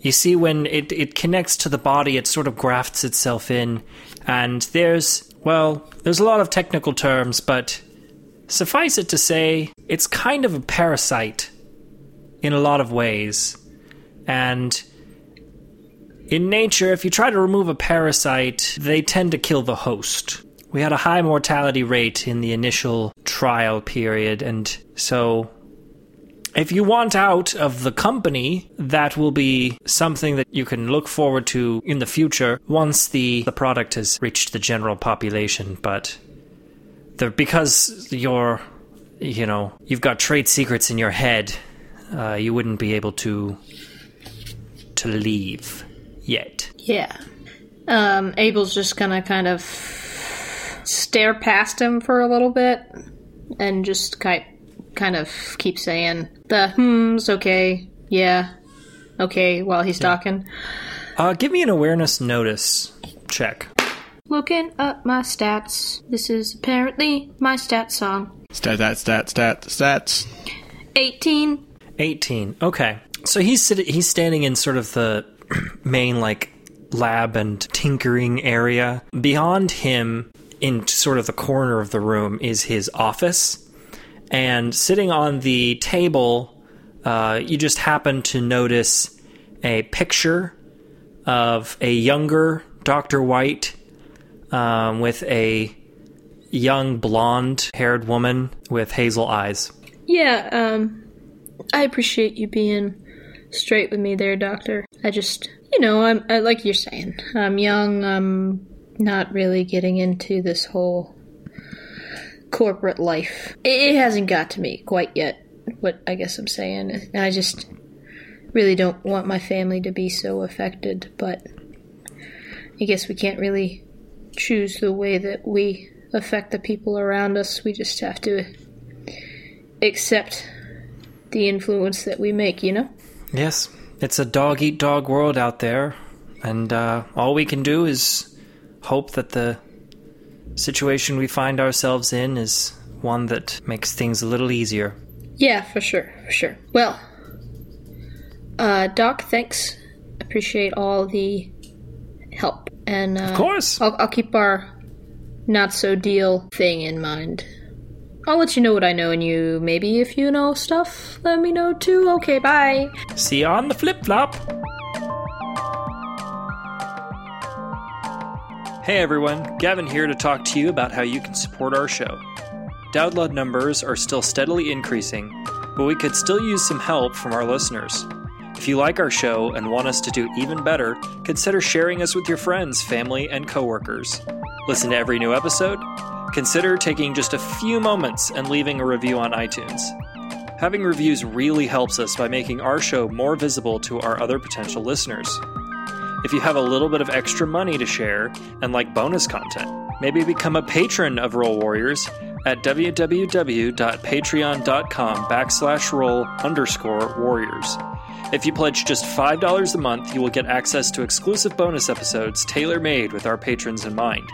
Speaker 1: You see, when it, it connects to the body, it sort of grafts itself in, and there's, well, there's a lot of technical terms, but suffice it to say, it's kind of a parasite in a lot of ways. And in nature, if you try to remove a parasite, they tend to kill the host. We had a high mortality rate in the initial trial period, and so if you want out of the company, that will be something that you can look forward to in the future once the, the product has reached the general population. But the, because you're, you know, you've got trade secrets in your head, uh, you wouldn't be able to to leave yet.
Speaker 2: Yeah. Um, Abel's just gonna kind of stare past him for a little bit and just kind kind of keep saying the hmms okay yeah okay while he's talking
Speaker 1: Uh, give me an awareness notice check.
Speaker 2: looking up my stats this is apparently my stat song
Speaker 3: Stat, stat, stat, stat, stats.
Speaker 2: 18
Speaker 1: 18. Okay. So he's sit- he's standing in sort of the main like lab and tinkering area. Beyond him in sort of the corner of the room is his office. And sitting on the table, uh, you just happen to notice a picture of a younger Dr. White um, with a young blonde haired woman with hazel eyes.
Speaker 2: yeah um i appreciate you being straight with me there doctor i just you know i'm I, like you're saying i'm young i'm not really getting into this whole corporate life. It, hasn't got to me quite yet what i guess i'm saying. I just really don't want my family to be so affected but i guess we can't really choose the way that we affect the people around us. We just have to accept the influence that we make, you know?
Speaker 1: Yes, it's a dog eat dog world out there, and uh, all we can do is hope that the situation we find ourselves in is one that makes things a little easier.
Speaker 2: Yeah, for sure, for sure. Well, uh, Doc, thanks. Appreciate all the help. And, uh,
Speaker 1: Of course.
Speaker 2: I'll, I'll keep our not so deal thing in mind. I'll let you know what I know, and you maybe if you know stuff, let me know too. Okay, bye.
Speaker 1: See you on the flip flop. Hey everyone, Gavin here to talk to you about how you can support our show. Download numbers are still steadily increasing, but we could still use some help from our listeners. If you like our show and want us to do even better, consider sharing us with your friends, family, and coworkers. Listen to every new episode? Consider taking just a few moments and leaving a review on iTunes. Having reviews really helps us by making our show more visible to our other potential listeners. If you have a little bit of extra money to share and like bonus content, maybe become a patron of Roll Warriors at www.patreon.com backslash roll underscore warriors. If you pledge just $5 a month, you will get access to exclusive bonus episodes tailor made with our patrons in mind.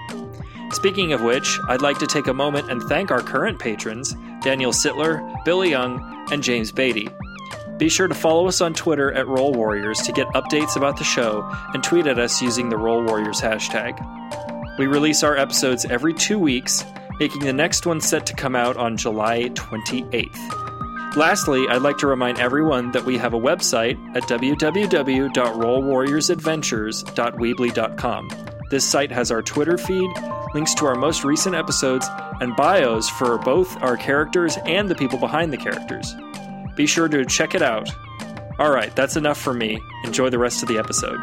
Speaker 1: Speaking of which, I'd like to take a moment and thank our current patrons Daniel Sittler, Billy Young, and James Beatty. Be sure to follow us on Twitter at Roll Warriors to get updates about the show and tweet at us using the Roll Warriors hashtag. We release our episodes every two weeks, making the next one set to come out on July 28th. Lastly, I'd like to remind everyone that we have a website at www.rollwarriorsadventures.weebly.com. This site has our Twitter feed, links to our most recent episodes, and bios for both our characters and the people behind the characters. Be sure to check it out. Alright, that's enough for me. Enjoy the rest of the episode.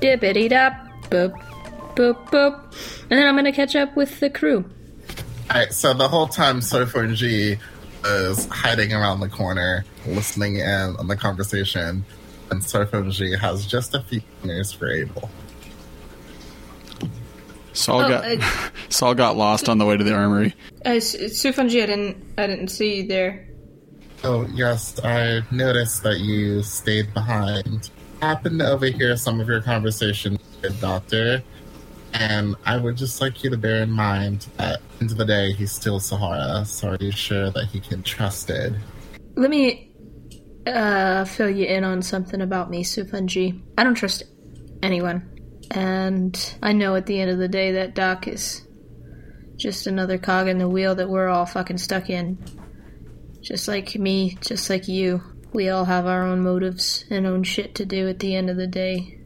Speaker 2: Dippity dop, boop, boop, boop. And then I'm gonna catch up with the crew.
Speaker 4: Alright, so the whole time Sophon G is hiding around the corner, listening in on the conversation, and Sophon G has just a few pointers for Abel.
Speaker 3: Saul
Speaker 2: Oh,
Speaker 3: got
Speaker 2: uh,
Speaker 3: Saul got lost on the way to the armory.
Speaker 2: Uh, Sufanji, I didn't, I didn't see you there.
Speaker 4: Oh, yes, I noticed that you stayed behind. Happened to overhear some of your conversation with Doctor, and I would just like you to bear in mind that, end of the day, he's still Sahara, so are you sure that he can trust it?
Speaker 2: Let me uh, fill you in on something about me, Sufanji. I don't trust anyone. And I know at the end of the day that Doc is just another cog in the wheel that we're all fucking stuck in. Just like me, just like you. We all have our own motives and own shit to do at the end of the day.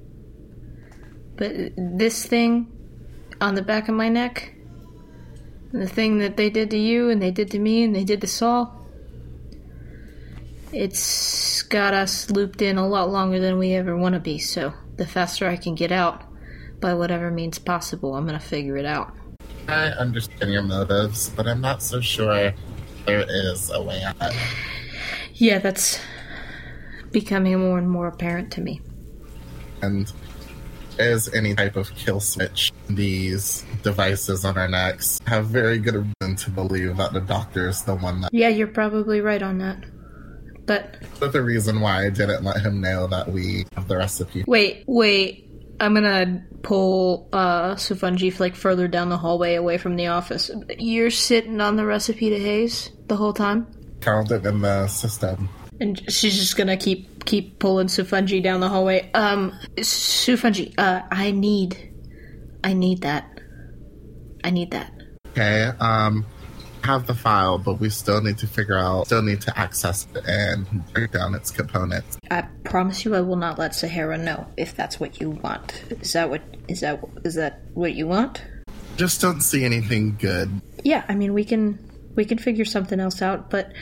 Speaker 2: But this thing on the back of my neck, the thing that they did to you and they did to me and they did to Saul, it's got us looped in a lot longer than we ever want to be, so the faster I can get out, by whatever means possible, I'm gonna figure it out.
Speaker 4: I understand your motives, but I'm not so sure there is a way out.
Speaker 2: Yeah, that's becoming more and more apparent to me.
Speaker 4: And as any type of kill switch these devices on our necks have very good reason to believe that the doctor is the one that
Speaker 2: Yeah, you're probably right on that. But
Speaker 4: But the reason why I didn't let him know that we have the recipe.
Speaker 2: wait, wait. I'm gonna pull uh, Sufunji like further down the hallway away from the office. You're sitting on the recipe to haze the whole time,
Speaker 4: Found it in the system.
Speaker 2: and she's just gonna keep keep pulling Sufunji down the hallway. Um, Sufunji, uh, I need, I need that. I need that.
Speaker 4: Okay, um, have the file, but we still need to figure out, still need to access it and break down its components.
Speaker 2: I promise you, I will not let Sahara know if that's what you want. Is that what is that is that what you want?
Speaker 4: Just don't see anything good.
Speaker 2: Yeah, I mean we can we can figure something else out, but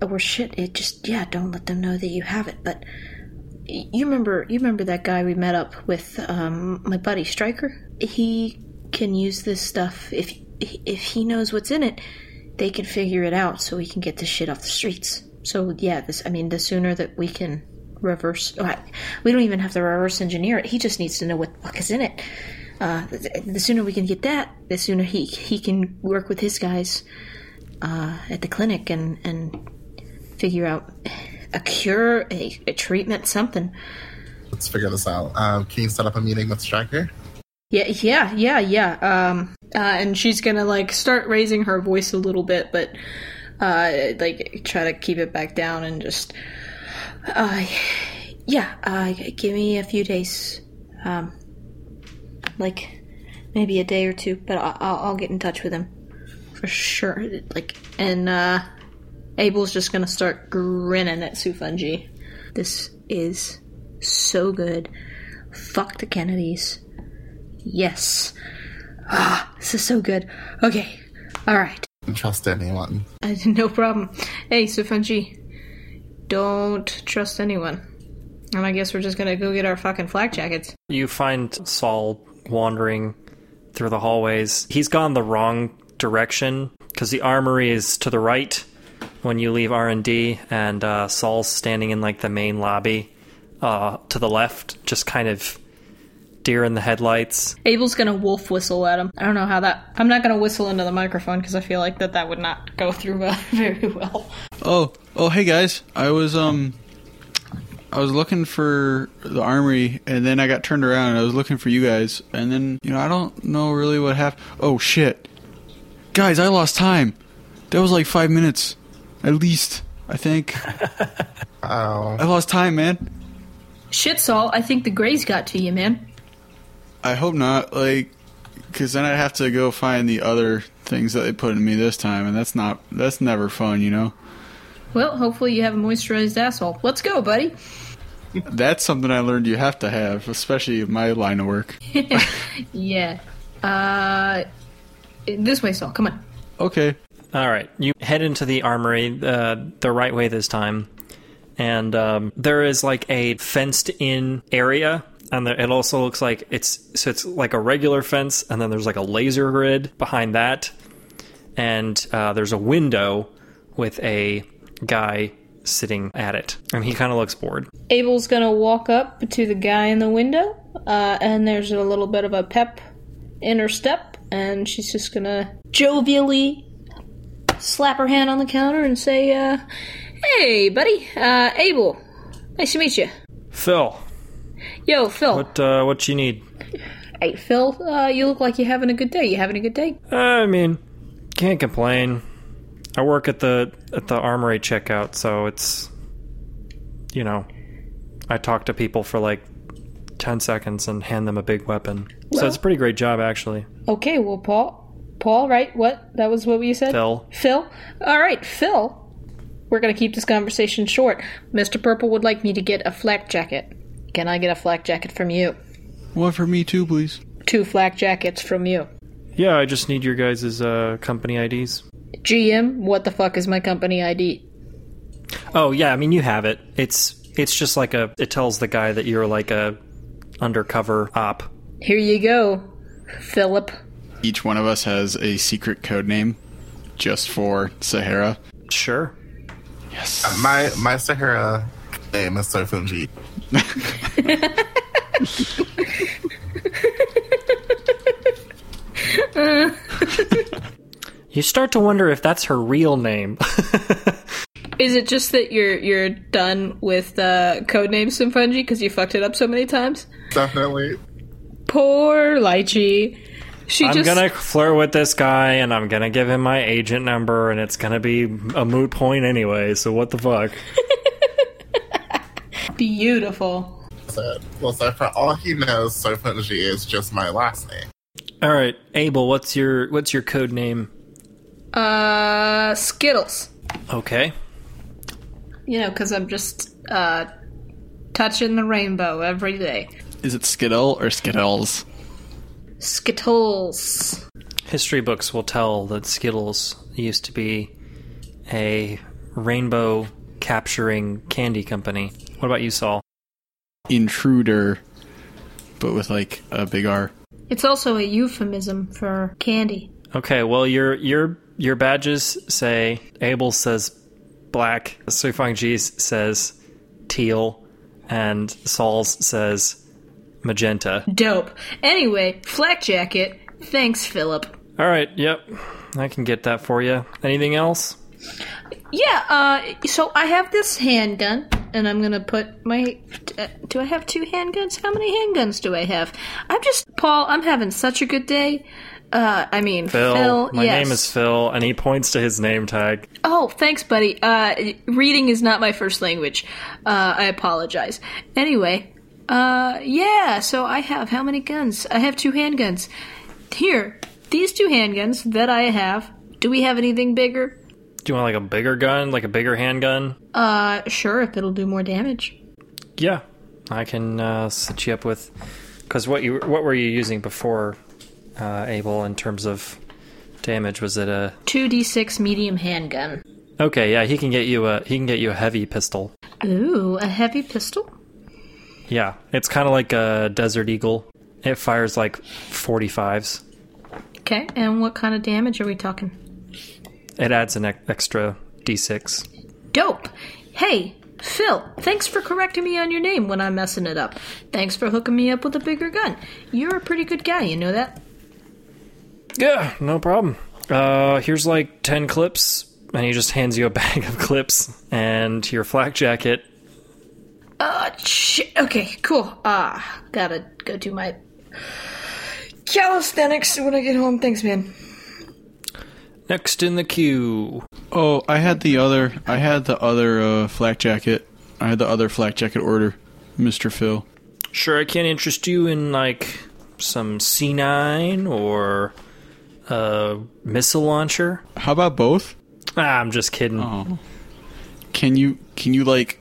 Speaker 2: or shit, it just yeah, don't let them know that you have it. But you remember you remember that guy we met up with, um, my buddy Striker. He can use this stuff if if he knows what's in it. They can figure it out, so we can get this shit off the streets. So yeah, this I mean, the sooner that we can reverse, oh, we don't even have to reverse engineer it. He just needs to know what the fuck is in it. Uh, the, sooner we can get that, the sooner he he can work with his guys uh, at the clinic and and figure out a cure, a, a treatment, something.
Speaker 4: Let's figure this out. Um, can you set up a meeting with Striker?
Speaker 2: Yeah, yeah, yeah, yeah. Um, uh, and she's gonna like start raising her voice a little bit, but uh, like try to keep it back down and just, uh, yeah. Uh, give me a few days, um, like maybe a day or two, but I'll, I'll, I'll get in touch with him for sure. Like, and uh, Abel's just gonna start grinning at Sufunji. This is so good. Fuck the Kennedys. Yes. Ah, this is so good. Okay. All right.
Speaker 4: Don't trust anyone.
Speaker 2: Uh, no problem. Hey, Sufunji. Don't trust anyone. And I guess we're just gonna go get our fucking flak jackets.
Speaker 1: You find Saul wandering through the hallways. He's gone the wrong direction because the armory is to the right when you leave R and D, and uh, Saul's standing in like the main lobby uh, to the left, just kind of deer in the headlights.
Speaker 2: Abel's gonna wolf whistle at him. I don't know how that. I'm not gonna whistle into the microphone because I feel like that that would not go through uh, very well.
Speaker 3: Oh, oh, hey guys. I was um, I was looking for the armory, and then I got turned around, and I was looking for you guys, and then you know I don't know really what happened. Oh shit, guys, I lost time. That was like five minutes, at least. I think
Speaker 4: Oh,
Speaker 3: I lost time, man.
Speaker 2: Shit, Saul, I think the Greys got to you, man.
Speaker 3: I hope not, like, because then I'd have to go find the other things that they put in me this time, and that's not that's never fun, you know.
Speaker 2: Well, hopefully you have a moisturized asshole. Let's go, buddy.
Speaker 3: That's something I learned you have to have, especially in my line of work.
Speaker 2: Yeah. Uh, this way, Saul. Come on.
Speaker 3: Okay.
Speaker 1: All right, you head into the armory uh, the right way this time, and um, there is like a fenced-in area, and there, it also looks like it's so it's like a regular fence, and then there's like a laser grid behind that, and uh, there's a window with a guy sitting at it, and he kind of looks bored.
Speaker 2: Abel's gonna walk up to the guy in the window, uh, and there's a little bit of a pep in her step, and she's just gonna jovially slap her hand on the counter and say, uh, "Hey, buddy, uh, Abel, nice to meet you."
Speaker 1: Phil,
Speaker 2: Yo, Phil.
Speaker 1: what uh, what you need?
Speaker 2: Hey, Phil, uh, you look like you're having a good day. You having a good day?
Speaker 1: Uh, I mean, can't complain. I work at the at the armory checkout, so it's you know, I talk to people for like ten seconds and hand them a big weapon. so it's a pretty great job, actually.
Speaker 2: Okay, well, Paul. Paul, right? What? That was what you said?
Speaker 1: Phil,
Speaker 2: Phil? All right, Phil. We're going to keep this conversation short. Mr. Purple would like me to get a flak jacket. Can I get a flak jacket from you?
Speaker 3: One for me too, please.
Speaker 2: Two flak jackets from you.
Speaker 1: yeah, I just need your guys' uh, company IDs.
Speaker 2: GM, what the fuck is my company ID?
Speaker 1: Oh yeah, I mean you have it. It's it's just like a it tells the guy that you're like a undercover op.
Speaker 2: Here you go, Philip.
Speaker 3: Each one of us has a secret code name just for Sahara.
Speaker 1: Sure.
Speaker 3: Yes.
Speaker 4: my my Sahara name is Sofunji.
Speaker 1: You start to wonder if that's her real name.
Speaker 2: Is it just that you're you're done with the uh, codename Simfungi because you fucked it up so many times?
Speaker 4: Definitely.
Speaker 2: Poor Lychee. She
Speaker 1: I'm
Speaker 2: just
Speaker 1: gonna flirt with this guy and I'm gonna give him my agent number and it's gonna be a moot point anyway, so what the fuck?
Speaker 2: beautiful.
Speaker 4: So, well, so for all he knows, Sofunji is just my last name.
Speaker 1: Alright, Abel, what's your what's your code name?
Speaker 2: Uh, Skittles.
Speaker 1: Okay.
Speaker 2: You know, because I'm just uh, touching the rainbow every day.
Speaker 3: Is it Skittle or Skittles?
Speaker 2: Skittles.
Speaker 1: History books will tell that Skittles used to be a rainbow capturing candy company. What about you, Saul?
Speaker 3: Intruder, but with like a big R.
Speaker 2: It's also a euphemism for candy.
Speaker 1: Okay, well your your your badges say Abel says black, Suifang Ji's says teal, and Saul's says magenta.
Speaker 2: Dope. Anyway, flak jacket. Thanks, Philip.
Speaker 1: All right, yep, I can get that for you. Anything else?
Speaker 2: Yeah, uh, so I have this handgun, and I'm gonna put my. Uh, do I have two handguns? How many handguns do I have? I'm just. Paul, I'm having such a good day. Uh, I mean,
Speaker 1: Phil.
Speaker 2: Phil.
Speaker 1: My
Speaker 2: yes.
Speaker 1: name is Phil, and he points to his name tag.
Speaker 2: Oh, thanks, buddy. Uh, reading is not my first language. Uh, I apologize. Anyway, uh, yeah, so I have how many guns? I have two handguns. Here, these two handguns that I have. Do we have anything bigger?
Speaker 1: Do you want like a bigger gun, like a bigger handgun?
Speaker 2: Uh, sure, if it'll do more damage.
Speaker 1: Yeah, I can uh, set you up with. Because what you what were you using before, uh, Abel, in terms of damage? Was it a
Speaker 2: 2d6 medium handgun.
Speaker 1: okay? Yeah, he can get you a he can get you a heavy pistol.
Speaker 2: Ooh, a heavy pistol?
Speaker 1: Yeah, it's kind of like a Desert Eagle. It fires like 45s.
Speaker 2: Okay, and what kind of damage are we talking?
Speaker 1: It adds an extra d6.
Speaker 2: Dope! Hey, Phil, thanks for correcting me on your name when I'm messing it up. Thanks for hooking me up with a bigger gun. You're a pretty good guy, you know that?
Speaker 1: Yeah, no problem. Uh, here's like 10 clips, and he just hands you a bag of clips and your flak jacket.
Speaker 2: Uh, shit. Okay, cool. Ah, gotta go do my calisthenics when I get home. Thanks, man.
Speaker 1: Next in the queue.
Speaker 3: Oh, I had the other. I had the other uh, flak jacket. I had the other flak jacket order, Mister Phil.
Speaker 1: Sure, I can't interest you in like some C9 or a missile launcher.
Speaker 3: How about both?
Speaker 1: Ah, I'm just kidding.
Speaker 3: Oh. Can you can you like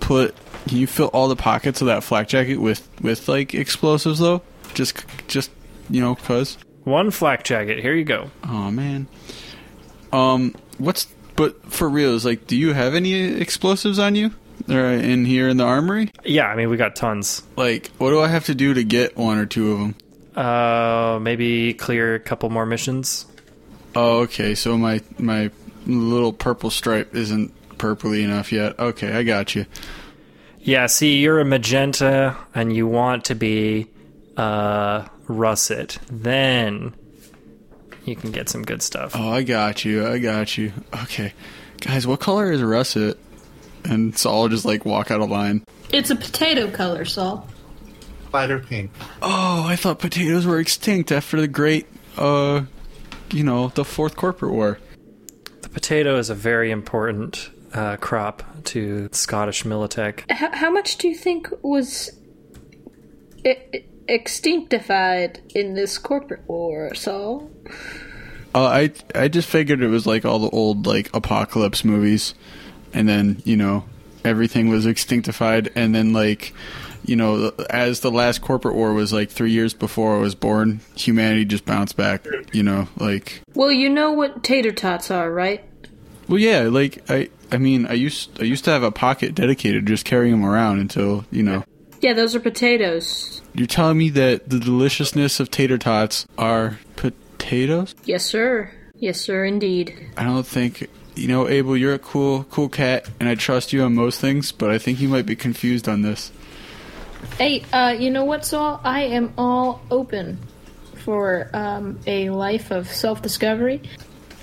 Speaker 3: put can you fill all the pockets of that flak jacket with with like explosives though? Just just you know cuz
Speaker 1: One flak jacket. Here you go.
Speaker 3: Oh man. Um what's but for real is like do you have any explosives on you? Or in here in the armory?
Speaker 1: Yeah, I mean we got tons.
Speaker 3: Like what do I have to do to get one or two of them?
Speaker 1: Uh, maybe clear a couple more missions.
Speaker 3: Oh, okay. So my my little purple stripe isn't purpley enough yet. Okay, I got you.
Speaker 1: Yeah, see, you're a magenta and you want to be uh russet. Then you can get some good stuff.
Speaker 3: Oh, I got you. I got you. Okay, guys, what color is russet? And Saul will just like walk out of line.
Speaker 2: It's a potato color, Saul.
Speaker 4: Lighter pink.
Speaker 3: Oh, I thought potatoes were extinct after the great, uh, you know, the fourth corporate war.
Speaker 1: The potato is a very important uh, crop to Scottish Militech.
Speaker 2: H- how much do you think was e- extinctified in this corporate war, Saul?
Speaker 3: Uh, I I just figured it was like all the old like apocalypse movies, and then you know everything was extinctified, and then like you know as the last corporate war was like three years before I was born, humanity just bounced back. You know, like
Speaker 2: Well, you know what tater tots are, right?
Speaker 3: well, yeah, like I I mean I used I used to have a pocket dedicated to just carrying them around until you know.
Speaker 2: Yeah, those are potatoes.
Speaker 3: You're telling me that the deliciousness of tater tots are potatoes?
Speaker 2: Yes, sir. Yes, sir, indeed.
Speaker 3: I don't think you know, Abel. You're a cool, cool cat, and I trust you on most things. But I think you might be confused on this.
Speaker 2: Hey, uh, you know what, Saul? I am all open for um, a life of self discovery.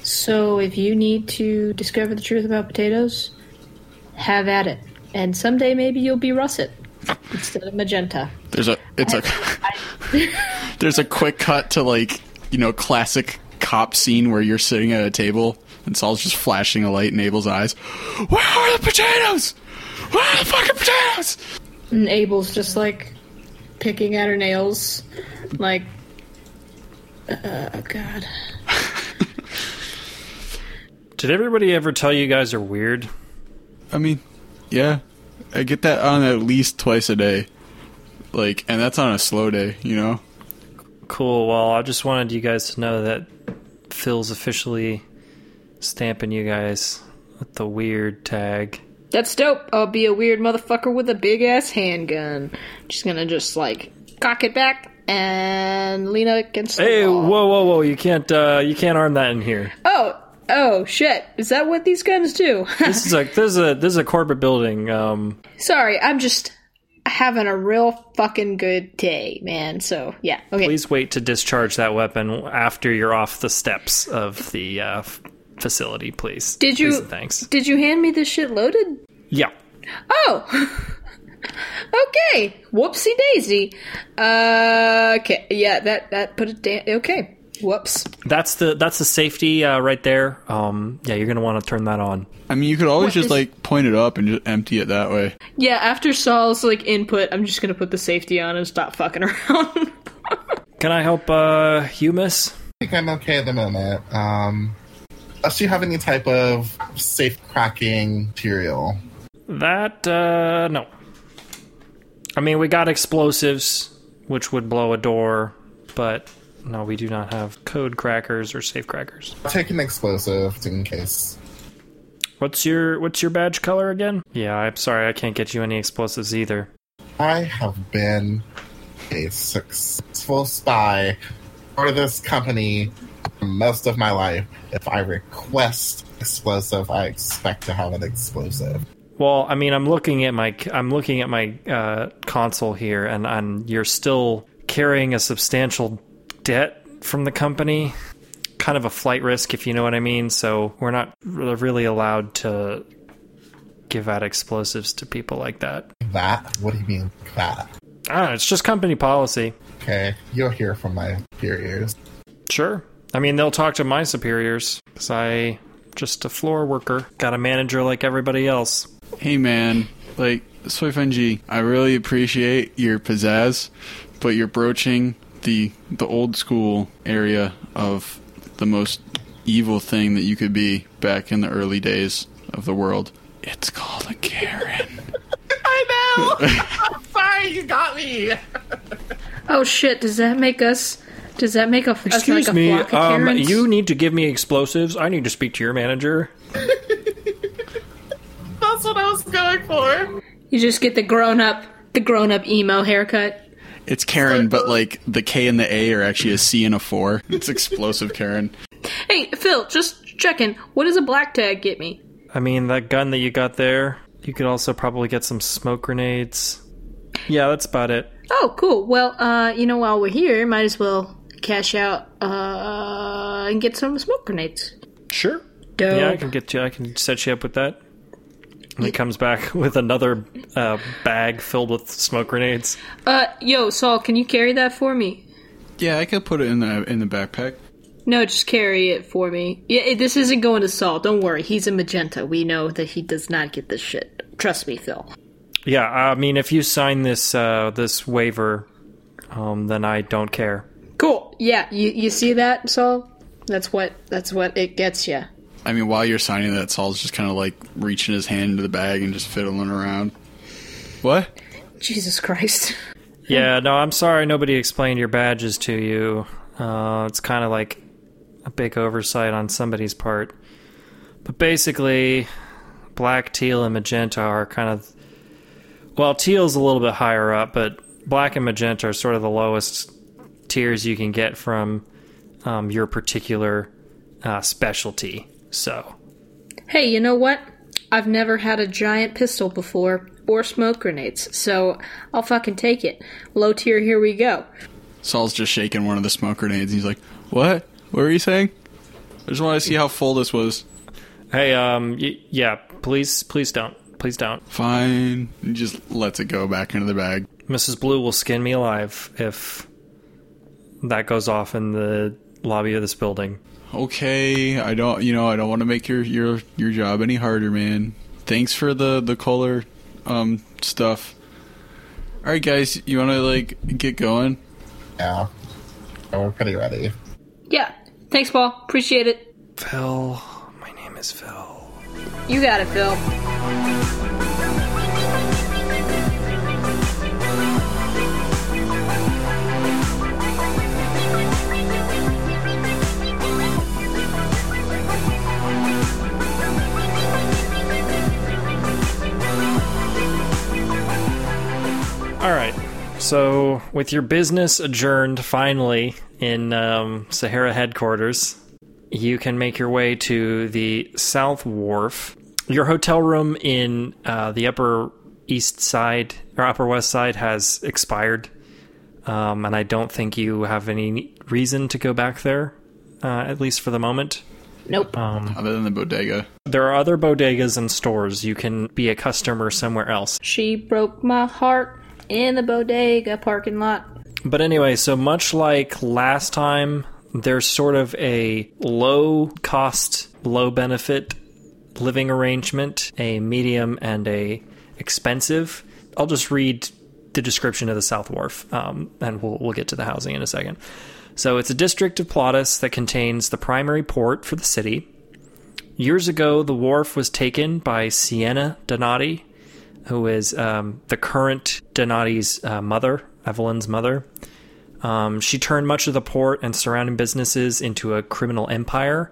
Speaker 2: So if you need to discover the truth about potatoes, have at it. And someday maybe you'll be russet instead of magenta.
Speaker 3: There's a, it's a, there's a quick cut to like, you know, classic cop scene where you're sitting at a table and Saul's just flashing a light in Abel's eyes. Where are the potatoes? Where are the fucking potatoes?
Speaker 2: And Abel's just like picking at her nails, like, uh, oh god.
Speaker 1: Did everybody ever tell you guys are weird?
Speaker 3: I mean, yeah, I get that on at least twice a day. Like, and that's on a slow day, you know.
Speaker 1: Cool. Well, I just wanted you guys to know that Phil's officially stamping you guys with the weird tag.
Speaker 2: That's dope. I'll be a weird motherfucker with a big ass handgun. Just gonna just like cock it back and lean against the
Speaker 1: Hey, whoa, whoa, whoa! You can't, uh, you can't arm that in here.
Speaker 2: Oh, oh shit! Is that what these guns do?
Speaker 1: This is like this is a, this is a corporate building. Um,
Speaker 2: Sorry, I'm just having a real fucking good day, man. So yeah, okay.
Speaker 1: please wait to discharge that weapon after you're off the steps of the uh, facility, please.
Speaker 2: Did you-
Speaker 1: Please thanks.
Speaker 2: Did you hand me this shit loaded?
Speaker 1: Yeah.
Speaker 2: Oh. okay. Whoopsie daisy. Uh, okay. Yeah, that that put it down. Okay. Whoops.
Speaker 1: That's the that's the safety uh, right there. Um, yeah, you're gonna want to turn that on.
Speaker 3: I mean, you could always
Speaker 2: What
Speaker 3: just
Speaker 2: is-
Speaker 3: like point it up and just empty it that way.
Speaker 2: Yeah, after Saul's like input, I'm just gonna put the safety on and stop fucking around.
Speaker 1: Can I help uh, Humus?
Speaker 4: I think I'm okay at the moment. Um, unless you have any type of safe cracking material.
Speaker 1: That uh, no. I mean, we got explosives, which would blow a door, but no, we do not have code crackers or safe crackers.
Speaker 4: Take an explosive in case.
Speaker 1: What's your what's your badge color again? Yeah, I'm sorry, I can't get you any explosives either.
Speaker 4: I have been a successful spy for this company for most of my life. If I request explosive, I expect to have an explosive.
Speaker 1: Well, I mean, I'm looking at my I'm looking at my uh, console here, and, and you're still carrying a substantial debt from the company. Kind of a flight risk, if you know what I mean. So we're not really allowed to give out explosives to people like that.
Speaker 4: That? What do you mean, that?
Speaker 1: Ah, it's just company policy.
Speaker 4: Okay, you'll hear from my superiors.
Speaker 1: Sure. I mean, they'll talk to my superiors because I just a floor worker, got a manager like everybody else.
Speaker 3: Hey man, like Soy Fenji, I really appreciate your pizzazz, but you're broaching the the old school area of the most evil thing that you could be back in the early days of the world. It's called a Karen.
Speaker 4: I know! Sorry, you got me!
Speaker 2: Oh shit! Does that make us? Does that make a, us
Speaker 1: Excuse
Speaker 2: like a
Speaker 1: me,
Speaker 2: flock of
Speaker 1: um,
Speaker 2: Karens?
Speaker 1: you need to give me explosives. I need to speak to your manager.
Speaker 4: That's what I was going for.
Speaker 2: You just get the grown up, the grown up emo haircut.
Speaker 3: It's Karen, but like the K and the A are actually a C and a four. It's explosive Karen.
Speaker 2: Hey Phil, just checking. What does a black tag get me?
Speaker 1: I mean, that gun that you got there, you could also probably get some smoke grenades. Yeah, that's about it.
Speaker 2: Oh, cool. Well, uh, you know, while we're here, might as well cash out uh, and get some smoke grenades.
Speaker 1: Sure.
Speaker 2: Dope.
Speaker 1: Yeah, I can get you. I can set you up with that. And he comes back with another uh, bag filled with smoke grenades.
Speaker 2: Uh, yo, Saul, can you carry that for me?
Speaker 3: Yeah, I could put it in the in the backpack.
Speaker 2: No, just carry it for me. Yeah, it- this isn't going to Saul. Don't worry. He's a magenta. We know that he does not get this shit. Trust me, Phil.
Speaker 1: Yeah, I mean, if you sign this uh, this waiver, um, then I don't care.
Speaker 2: Cool. Yeah, you you see that, Saul? That's what that's what it gets you.
Speaker 3: I mean, while you're signing that, Saul's just kind of like reaching his hand into the bag and just fiddling around. What?
Speaker 2: Jesus Christ.
Speaker 1: Yeah, no, I'm sorry nobody explained your badges to you. Uh, it's kind of like a big oversight on somebody's part. But basically, black, teal, and magenta are kind of. Well, teal's a little bit higher up, but black and magenta are sort of the lowest tiers you can get from um, your particular uh, specialty. So,
Speaker 2: Hey, you know what? I've never had a giant pistol before or smoke grenades, so I'll fucking take it. Low tier, here we go.
Speaker 3: Saul's just shaking one of the smoke grenades. He's like, "What? What were you saying?" I just want to see how full this was.
Speaker 1: hey, um, y- yeah, please, please don't, please don't.
Speaker 3: Fine. He just lets it go back into the bag.
Speaker 1: Mrs. Blue will skin me alive if that goes off in the lobby of this building.
Speaker 3: Okay, I don't, you know, I don't want to make your your your job any harder, man. Thanks for the the color um stuff. All right, guys, you want to like get going?
Speaker 4: Yeah. Oh, We're pretty ready.
Speaker 2: Yeah. Thanks, Paul. Appreciate it.
Speaker 1: Phil, my name is Phil.
Speaker 2: You got it, Phil.
Speaker 1: So, with your business adjourned finally in um, Sahara headquarters, you can make your way to the South Wharf. Your hotel room in uh, the Upper East Side or Upper West Side has expired, um, and I don't think you have any reason to go back there, uh, at least for the moment.
Speaker 2: Nope.
Speaker 3: Other than the bodega.
Speaker 1: There are other bodegas and stores. You can be a customer somewhere else.
Speaker 2: She broke my heart in the bodega parking lot.
Speaker 1: But anyway, so much like last time, there's sort of a low cost, low benefit living arrangement, a medium and a expensive. I'll just read the description of the South Wharf, um, and we'll we'll get to the housing in a second. So it's a district of Plautus that contains the primary port for the city. Years ago, the wharf was taken by Sienna Donati, who is um, the current Donati's uh, mother, Evelyn's mother. Um, she turned much of the port and surrounding businesses into a criminal empire.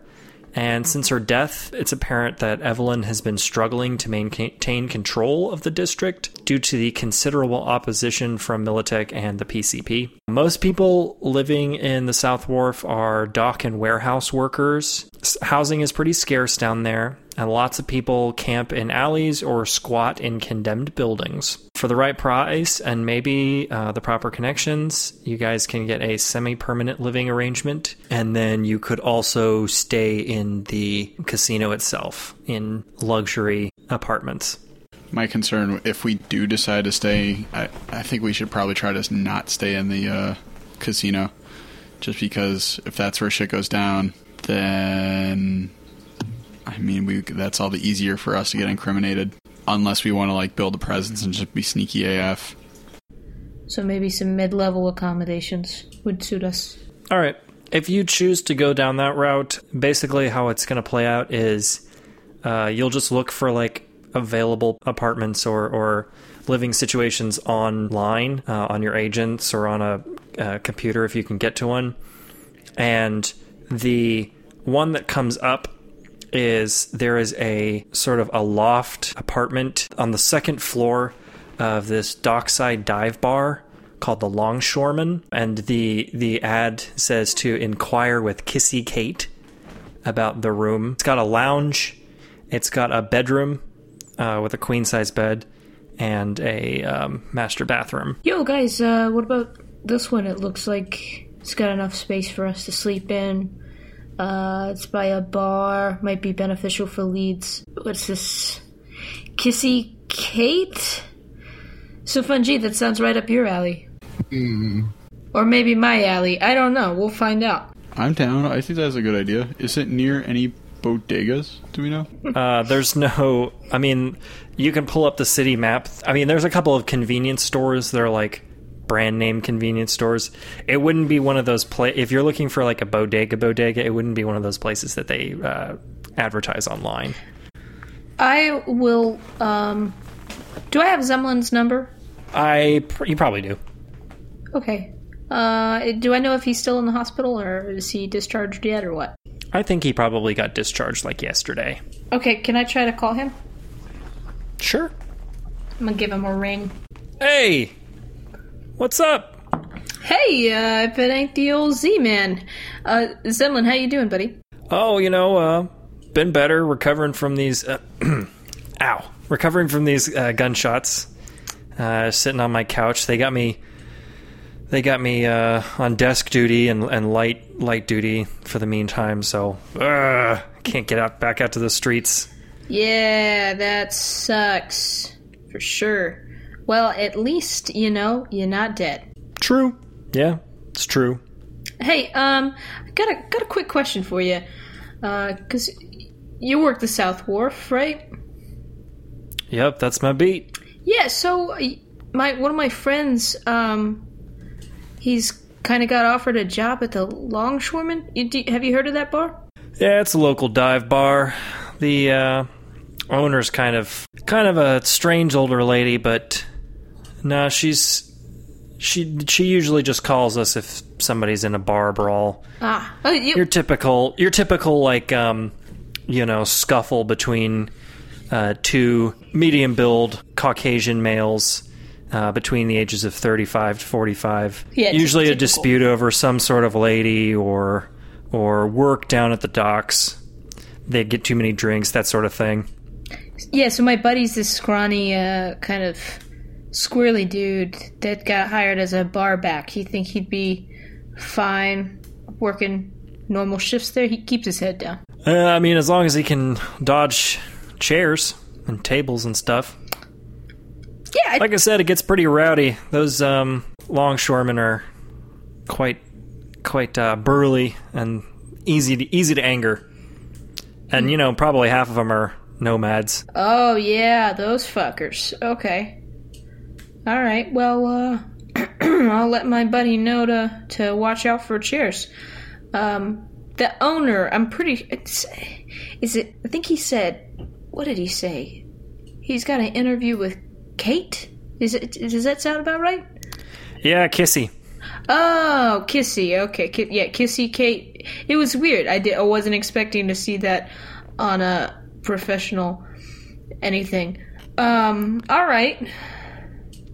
Speaker 1: And since her death, it's apparent that Evelyn has been struggling to maintain control of the district due to the considerable opposition from Militech and the PCP. Most people living in the South Wharf are dock and warehouse workers. Housing is pretty scarce down there, and lots of people camp in alleys or squat in condemned buildings. For the right price and maybe uh, the proper connections, you guys can get a semi permanent living arrangement, and then you could also stay in the casino itself in luxury apartments.
Speaker 3: my concern if we do decide to stay. I I think we should probably try to not stay in the uh, casino, just because if that's where shit goes down, then I mean we that's all the easier for us to get incriminated. Unless we want to like build a presence and just be sneaky AF.
Speaker 2: So maybe some mid-level accommodations would suit us.
Speaker 1: All right. If you choose to go down that route, basically how it's going to play out is uh, you'll just look for like available apartments or, or living situations online uh, on your agents or on a uh, computer if you can get to one. And the one that comes up is there is a sort of a loft apartment on the second floor of this dockside dive bar called the Longshoreman, and the the ad says to inquire with Kissy Kate about the room. It's got a lounge, it's got a bedroom uh, with a queen size bed, and a um, master bathroom.
Speaker 2: Yo, guys, uh, what about this one? It looks like it's got enough space for us to sleep in. Uh, it's by a bar, might be beneficial for leads. What's this? Kissy Kate? So, Fungi, that sounds right up your alley. Or maybe my alley. I don't know. We'll find out.
Speaker 3: I'm down. I think that's a good idea. Is it near any bodegas? Do we know?
Speaker 1: Uh, there's no. I mean, you can pull up the city map. I mean, there's a couple of convenience stores that are like brand name convenience stores. It wouldn't be one of those pla If you're looking for like a bodega, bodega, it wouldn't be one of those places that they uh, advertise online.
Speaker 2: I will, um. Do I have Zemlin's number?
Speaker 1: I. pr- You probably do.
Speaker 2: Okay. Uh, do I know if he's still in the hospital or is he discharged yet or what?
Speaker 1: I think he probably got discharged like yesterday.
Speaker 2: Okay, can I try to call him?
Speaker 1: Sure.
Speaker 2: I'm gonna give him a ring.
Speaker 1: Hey, what's up?
Speaker 2: Hey, uh, if it ain't the old Z-Man. Uh, Zemlin, how you doing, buddy?
Speaker 1: Oh, you know, uh, been better recovering from these. Uh, ow, recovering from these uh, gunshots. Uh, sitting on my couch, they got me. They got me uh, on desk duty and, and light light duty for the meantime. So, uh, can't get out back out to the streets.
Speaker 2: Yeah, that sucks. For sure. Well, at least, you know, you're not dead.
Speaker 1: True. Yeah, it's true.
Speaker 2: Hey, um, I got a got a quick question for you. Uh, cause you work the South Wharf, right?
Speaker 1: Yep, that's my beat.
Speaker 2: Yeah. So uh, my one of my friends, um, he's kind of got offered a job at the Longshoreman. You, do, have you heard of that bar?
Speaker 1: Yeah, it's a local dive bar. The uh, owner's kind of kind of a strange older lady, but no, she's she she usually just calls us if somebody's in a bar brawl.
Speaker 2: Ah, oh, you,
Speaker 1: Your typical your typical like um you know scuffle between uh, two medium build Caucasian males. Uh, between the ages of 35 to 45
Speaker 2: Yeah,
Speaker 1: usually a dispute over some sort of lady or or work down at the docks they get too many drinks that sort of thing
Speaker 2: Yeah, so my buddy's this scrawny, uh, kind of squirrely dude that got hired as a bar back. You think he'd be fine working normal shifts there? He keeps his head down.
Speaker 1: uh, i mean as long as he can dodge chairs and tables and stuff
Speaker 2: Yeah, I,
Speaker 1: like i said it gets pretty rowdy those um, longshoremen are quite quite uh, burly and easy to, easy to anger and you know probably half of them are nomads
Speaker 2: oh yeah, those fuckers. Okay. All right. Well, uh, I'll let my buddy know to to watch out for chairs. Um, the owner, I'm pretty. Is it? I think he said. What did he say? He's got an interview with Kate. Is it? Does that sound about right?
Speaker 1: yeah kissy
Speaker 2: Oh, Kissy. Okay, Ki- yeah, Kissy Kate. It was weird. I did. I wasn't expecting to see that on a professional anything. Um. All right.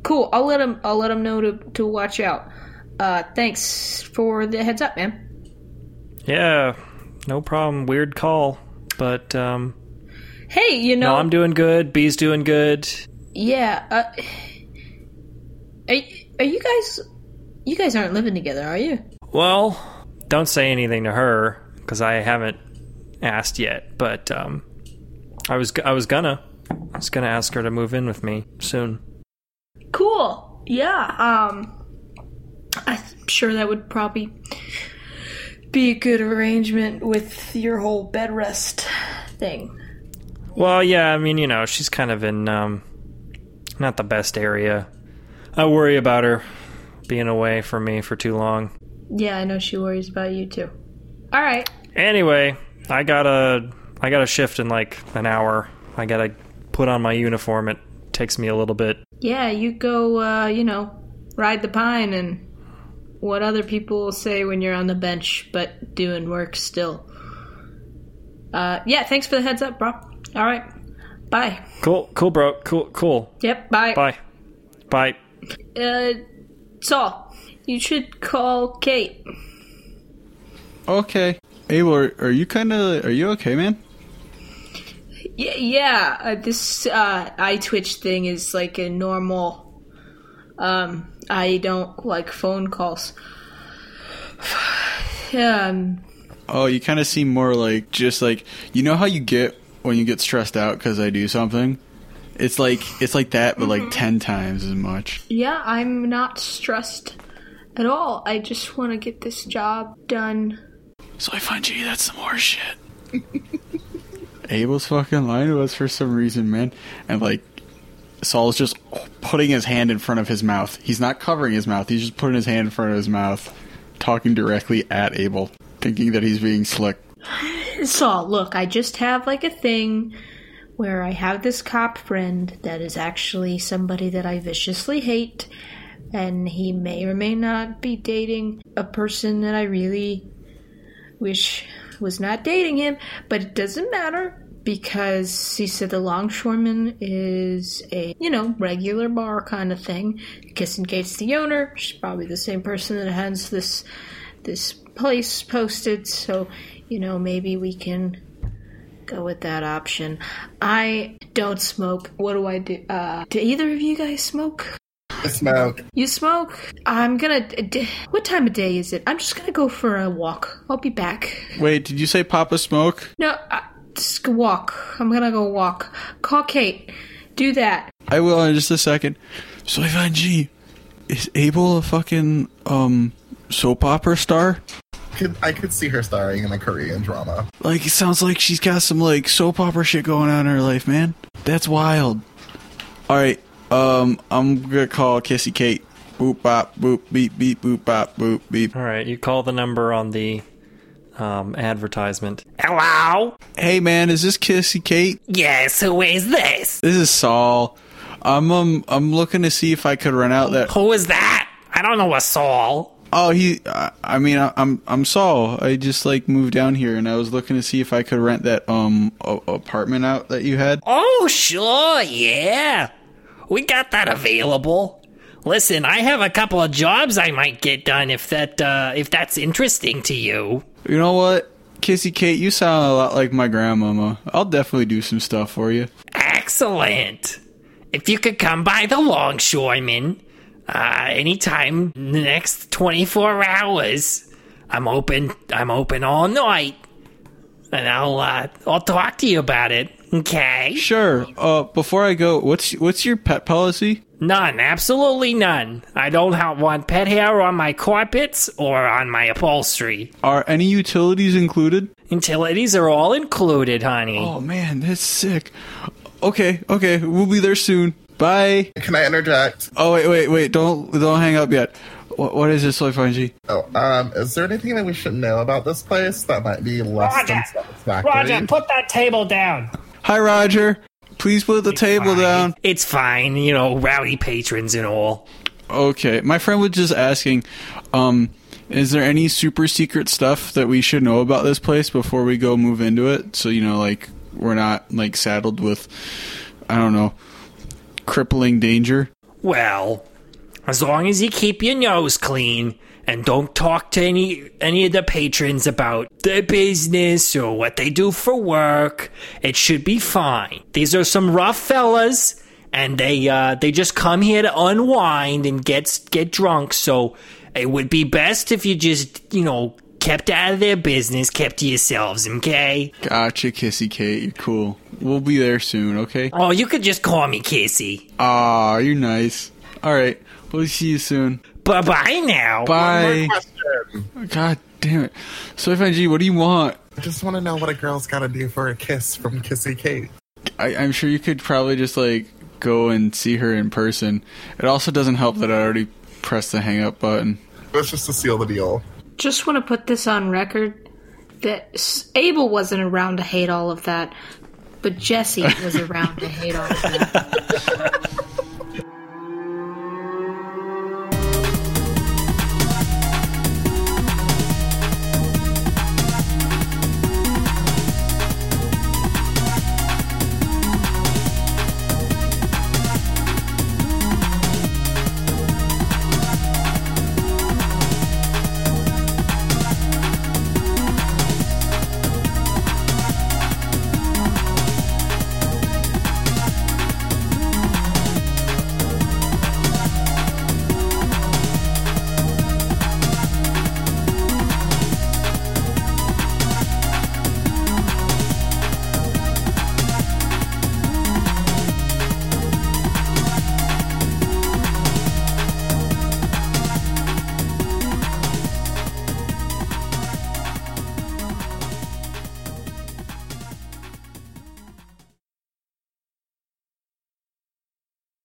Speaker 2: Cool. I'll let him. I'll let him know to to watch out. Uh. Thanks for the heads up, man.
Speaker 1: yeah no problem weird call but um
Speaker 2: Hey, you know.
Speaker 1: no i'm doing good b's doing good
Speaker 2: yeah. Uh. Are, are you guys? You guys aren't living together, are you?
Speaker 1: Well, don't say anything to her because I haven't asked yet. But um, I was I was gonna. I was gonna ask her to move in with me soon.
Speaker 2: Cool. Yeah. Um, I'm sure that would probably be a good arrangement with your whole bed rest thing.
Speaker 1: Well, yeah, I mean, you know, she's kind of in um, not the best area. I worry about her being away from me for too long.
Speaker 2: Yeah, I know she worries about you too. All right.
Speaker 1: Anyway, I got a I got a shift in like an hour. I gotta put on my uniform. It takes me a little bit.
Speaker 2: Yeah, you go. Uh, you know, ride the pine and what other people will say when you're on the bench, but doing work still. Uh, yeah. Thanks for the heads up, bro. All right. Bye.
Speaker 1: Cool, cool, bro. Cool, cool.
Speaker 2: Yep. Bye.
Speaker 1: Bye, bye.
Speaker 2: Uh, Saul, you should call Kate.
Speaker 3: Okay. Abel, are, are you kind of are you okay, man?
Speaker 2: Yeah, yeah. Uh, this uh, eye twitch thing is like a normal. Um, I don't like phone calls. um,
Speaker 3: Oh, you kind of seem more like just like you know how you get when you get stressed out because I do something. It's like it's like that, but like ten times as much.
Speaker 2: yeah, I'm not stressed at all. I just want to get this job done.
Speaker 3: So I find you that's some more shit. Abel's fucking lying us for some reason, man. And like Saul's just putting his hand in front of his mouth. He's not covering his mouth. He's just putting his hand in front of his mouth, talking directly at Abel, thinking that he's being slick.
Speaker 2: Saul, look, I just have like a thing where I have this cop friend that is actually somebody that I viciously hate, and he may or may not be dating a person that I really wish was not dating him, but it doesn't matter because he said the longshoreman is a you know regular bar kind of thing. Kissy Kate's the owner. She's probably the same person that has this this place posted. So you know maybe we can go with that option. I don't smoke. What do I do? Uh, do either of you guys smoke?
Speaker 4: Smoke.
Speaker 2: You smoke? I'm gonna. d- What time of day is it? I'm just gonna go for a walk. I'll be back.
Speaker 3: Wait, did you say Papa Smoke?
Speaker 2: No, uh, just go walk. I'm gonna go walk. Call Kate. Do that.
Speaker 3: I will in just a second. So I find G. Is Abel a fucking um soap opera star?
Speaker 4: Could, I could see her starring in a Korean drama.
Speaker 3: Like it sounds like she's got some like soap opera shit going on in her life, man. That's wild. All right, um, I'm gonna call Kissy Kate. Boop bop boop beep beep boop bop boop beep.
Speaker 1: All right, you call the number on the um, advertisement. Hello.
Speaker 3: Hey man, is this Kissy Kate?
Speaker 1: Yes. Who is this?
Speaker 3: This is Saul. I'm um I'm looking to see if I could rent out that.
Speaker 1: Who is that? I don't know a Saul.
Speaker 3: Oh, he. I, I mean, I, I'm I'm Saul. I just like moved down here, and I was looking to see if I could rent that um a- apartment out that you had.
Speaker 5: Oh, sure, yeah. We got that available. Listen, I have a couple of jobs I might get done if that uh, if that's interesting to you.
Speaker 3: You know what, Kissy Kate, you sound a lot like my grandmama. I'll definitely do some stuff for you.
Speaker 5: Excellent. If you could come by the longshoreman uh, anytime in the next 24 hours, I'm open. I'm open all night, and I'll uh, I'll talk to you about it. Okay?
Speaker 3: Sure. Uh, before I go, what's what's your pet policy?
Speaker 5: None, absolutely none. I don't ha- want pet hair on my carpets or on my upholstery.
Speaker 3: Are any utilities included?
Speaker 5: Utilities are all included, honey.
Speaker 3: Oh man, that's sick. Okay, okay, we'll be there soon. Bye.
Speaker 4: Can I interject?
Speaker 3: Oh wait, wait, wait! Don't don't hang up yet. What, what is this, Soy Fungi?
Speaker 4: Oh, um, is there anything that we should know about this place that might be less than
Speaker 5: Roger,
Speaker 4: satisfactory?
Speaker 5: Roger, put that table down.
Speaker 3: Hi, Roger. Please put the table down.
Speaker 5: It's fine, you know, rowdy patrons and all.
Speaker 3: Okay, my friend was just asking, um, is there any super secret stuff that we should know about this place before we go move into it? So you know, like we're not like saddled with, I don't know, crippling danger.
Speaker 5: Well, as long as you keep your nose clean and don't talk to any any of the patrons about their business or what they do for work, it should be fine. These are some rough fellas and they uh they just come here to unwind and get get drunk, so it would be best if you just, you know, kept out of their business, kept to yourselves, okay?
Speaker 3: Gotcha, Kissy Kate. You're cool. We'll be there soon, okay?
Speaker 5: Oh, you could just call me Kissy.
Speaker 3: Aw, you're nice. All right. We'll see you soon.
Speaker 5: Bye bye now.
Speaker 3: Bye.
Speaker 4: Question.
Speaker 3: God damn it. So, G, what do you want?
Speaker 4: I just want to know what a girl's got to do for a kiss from Kissy Kate.
Speaker 3: I, I'm sure you could probably just like go and see her in person. It also doesn't help that I already pressed the hang up button.
Speaker 4: That's just to seal the deal.
Speaker 2: Just want to put this on record that Abel wasn't around to hate all of that, but Jesse was around to hate all of that.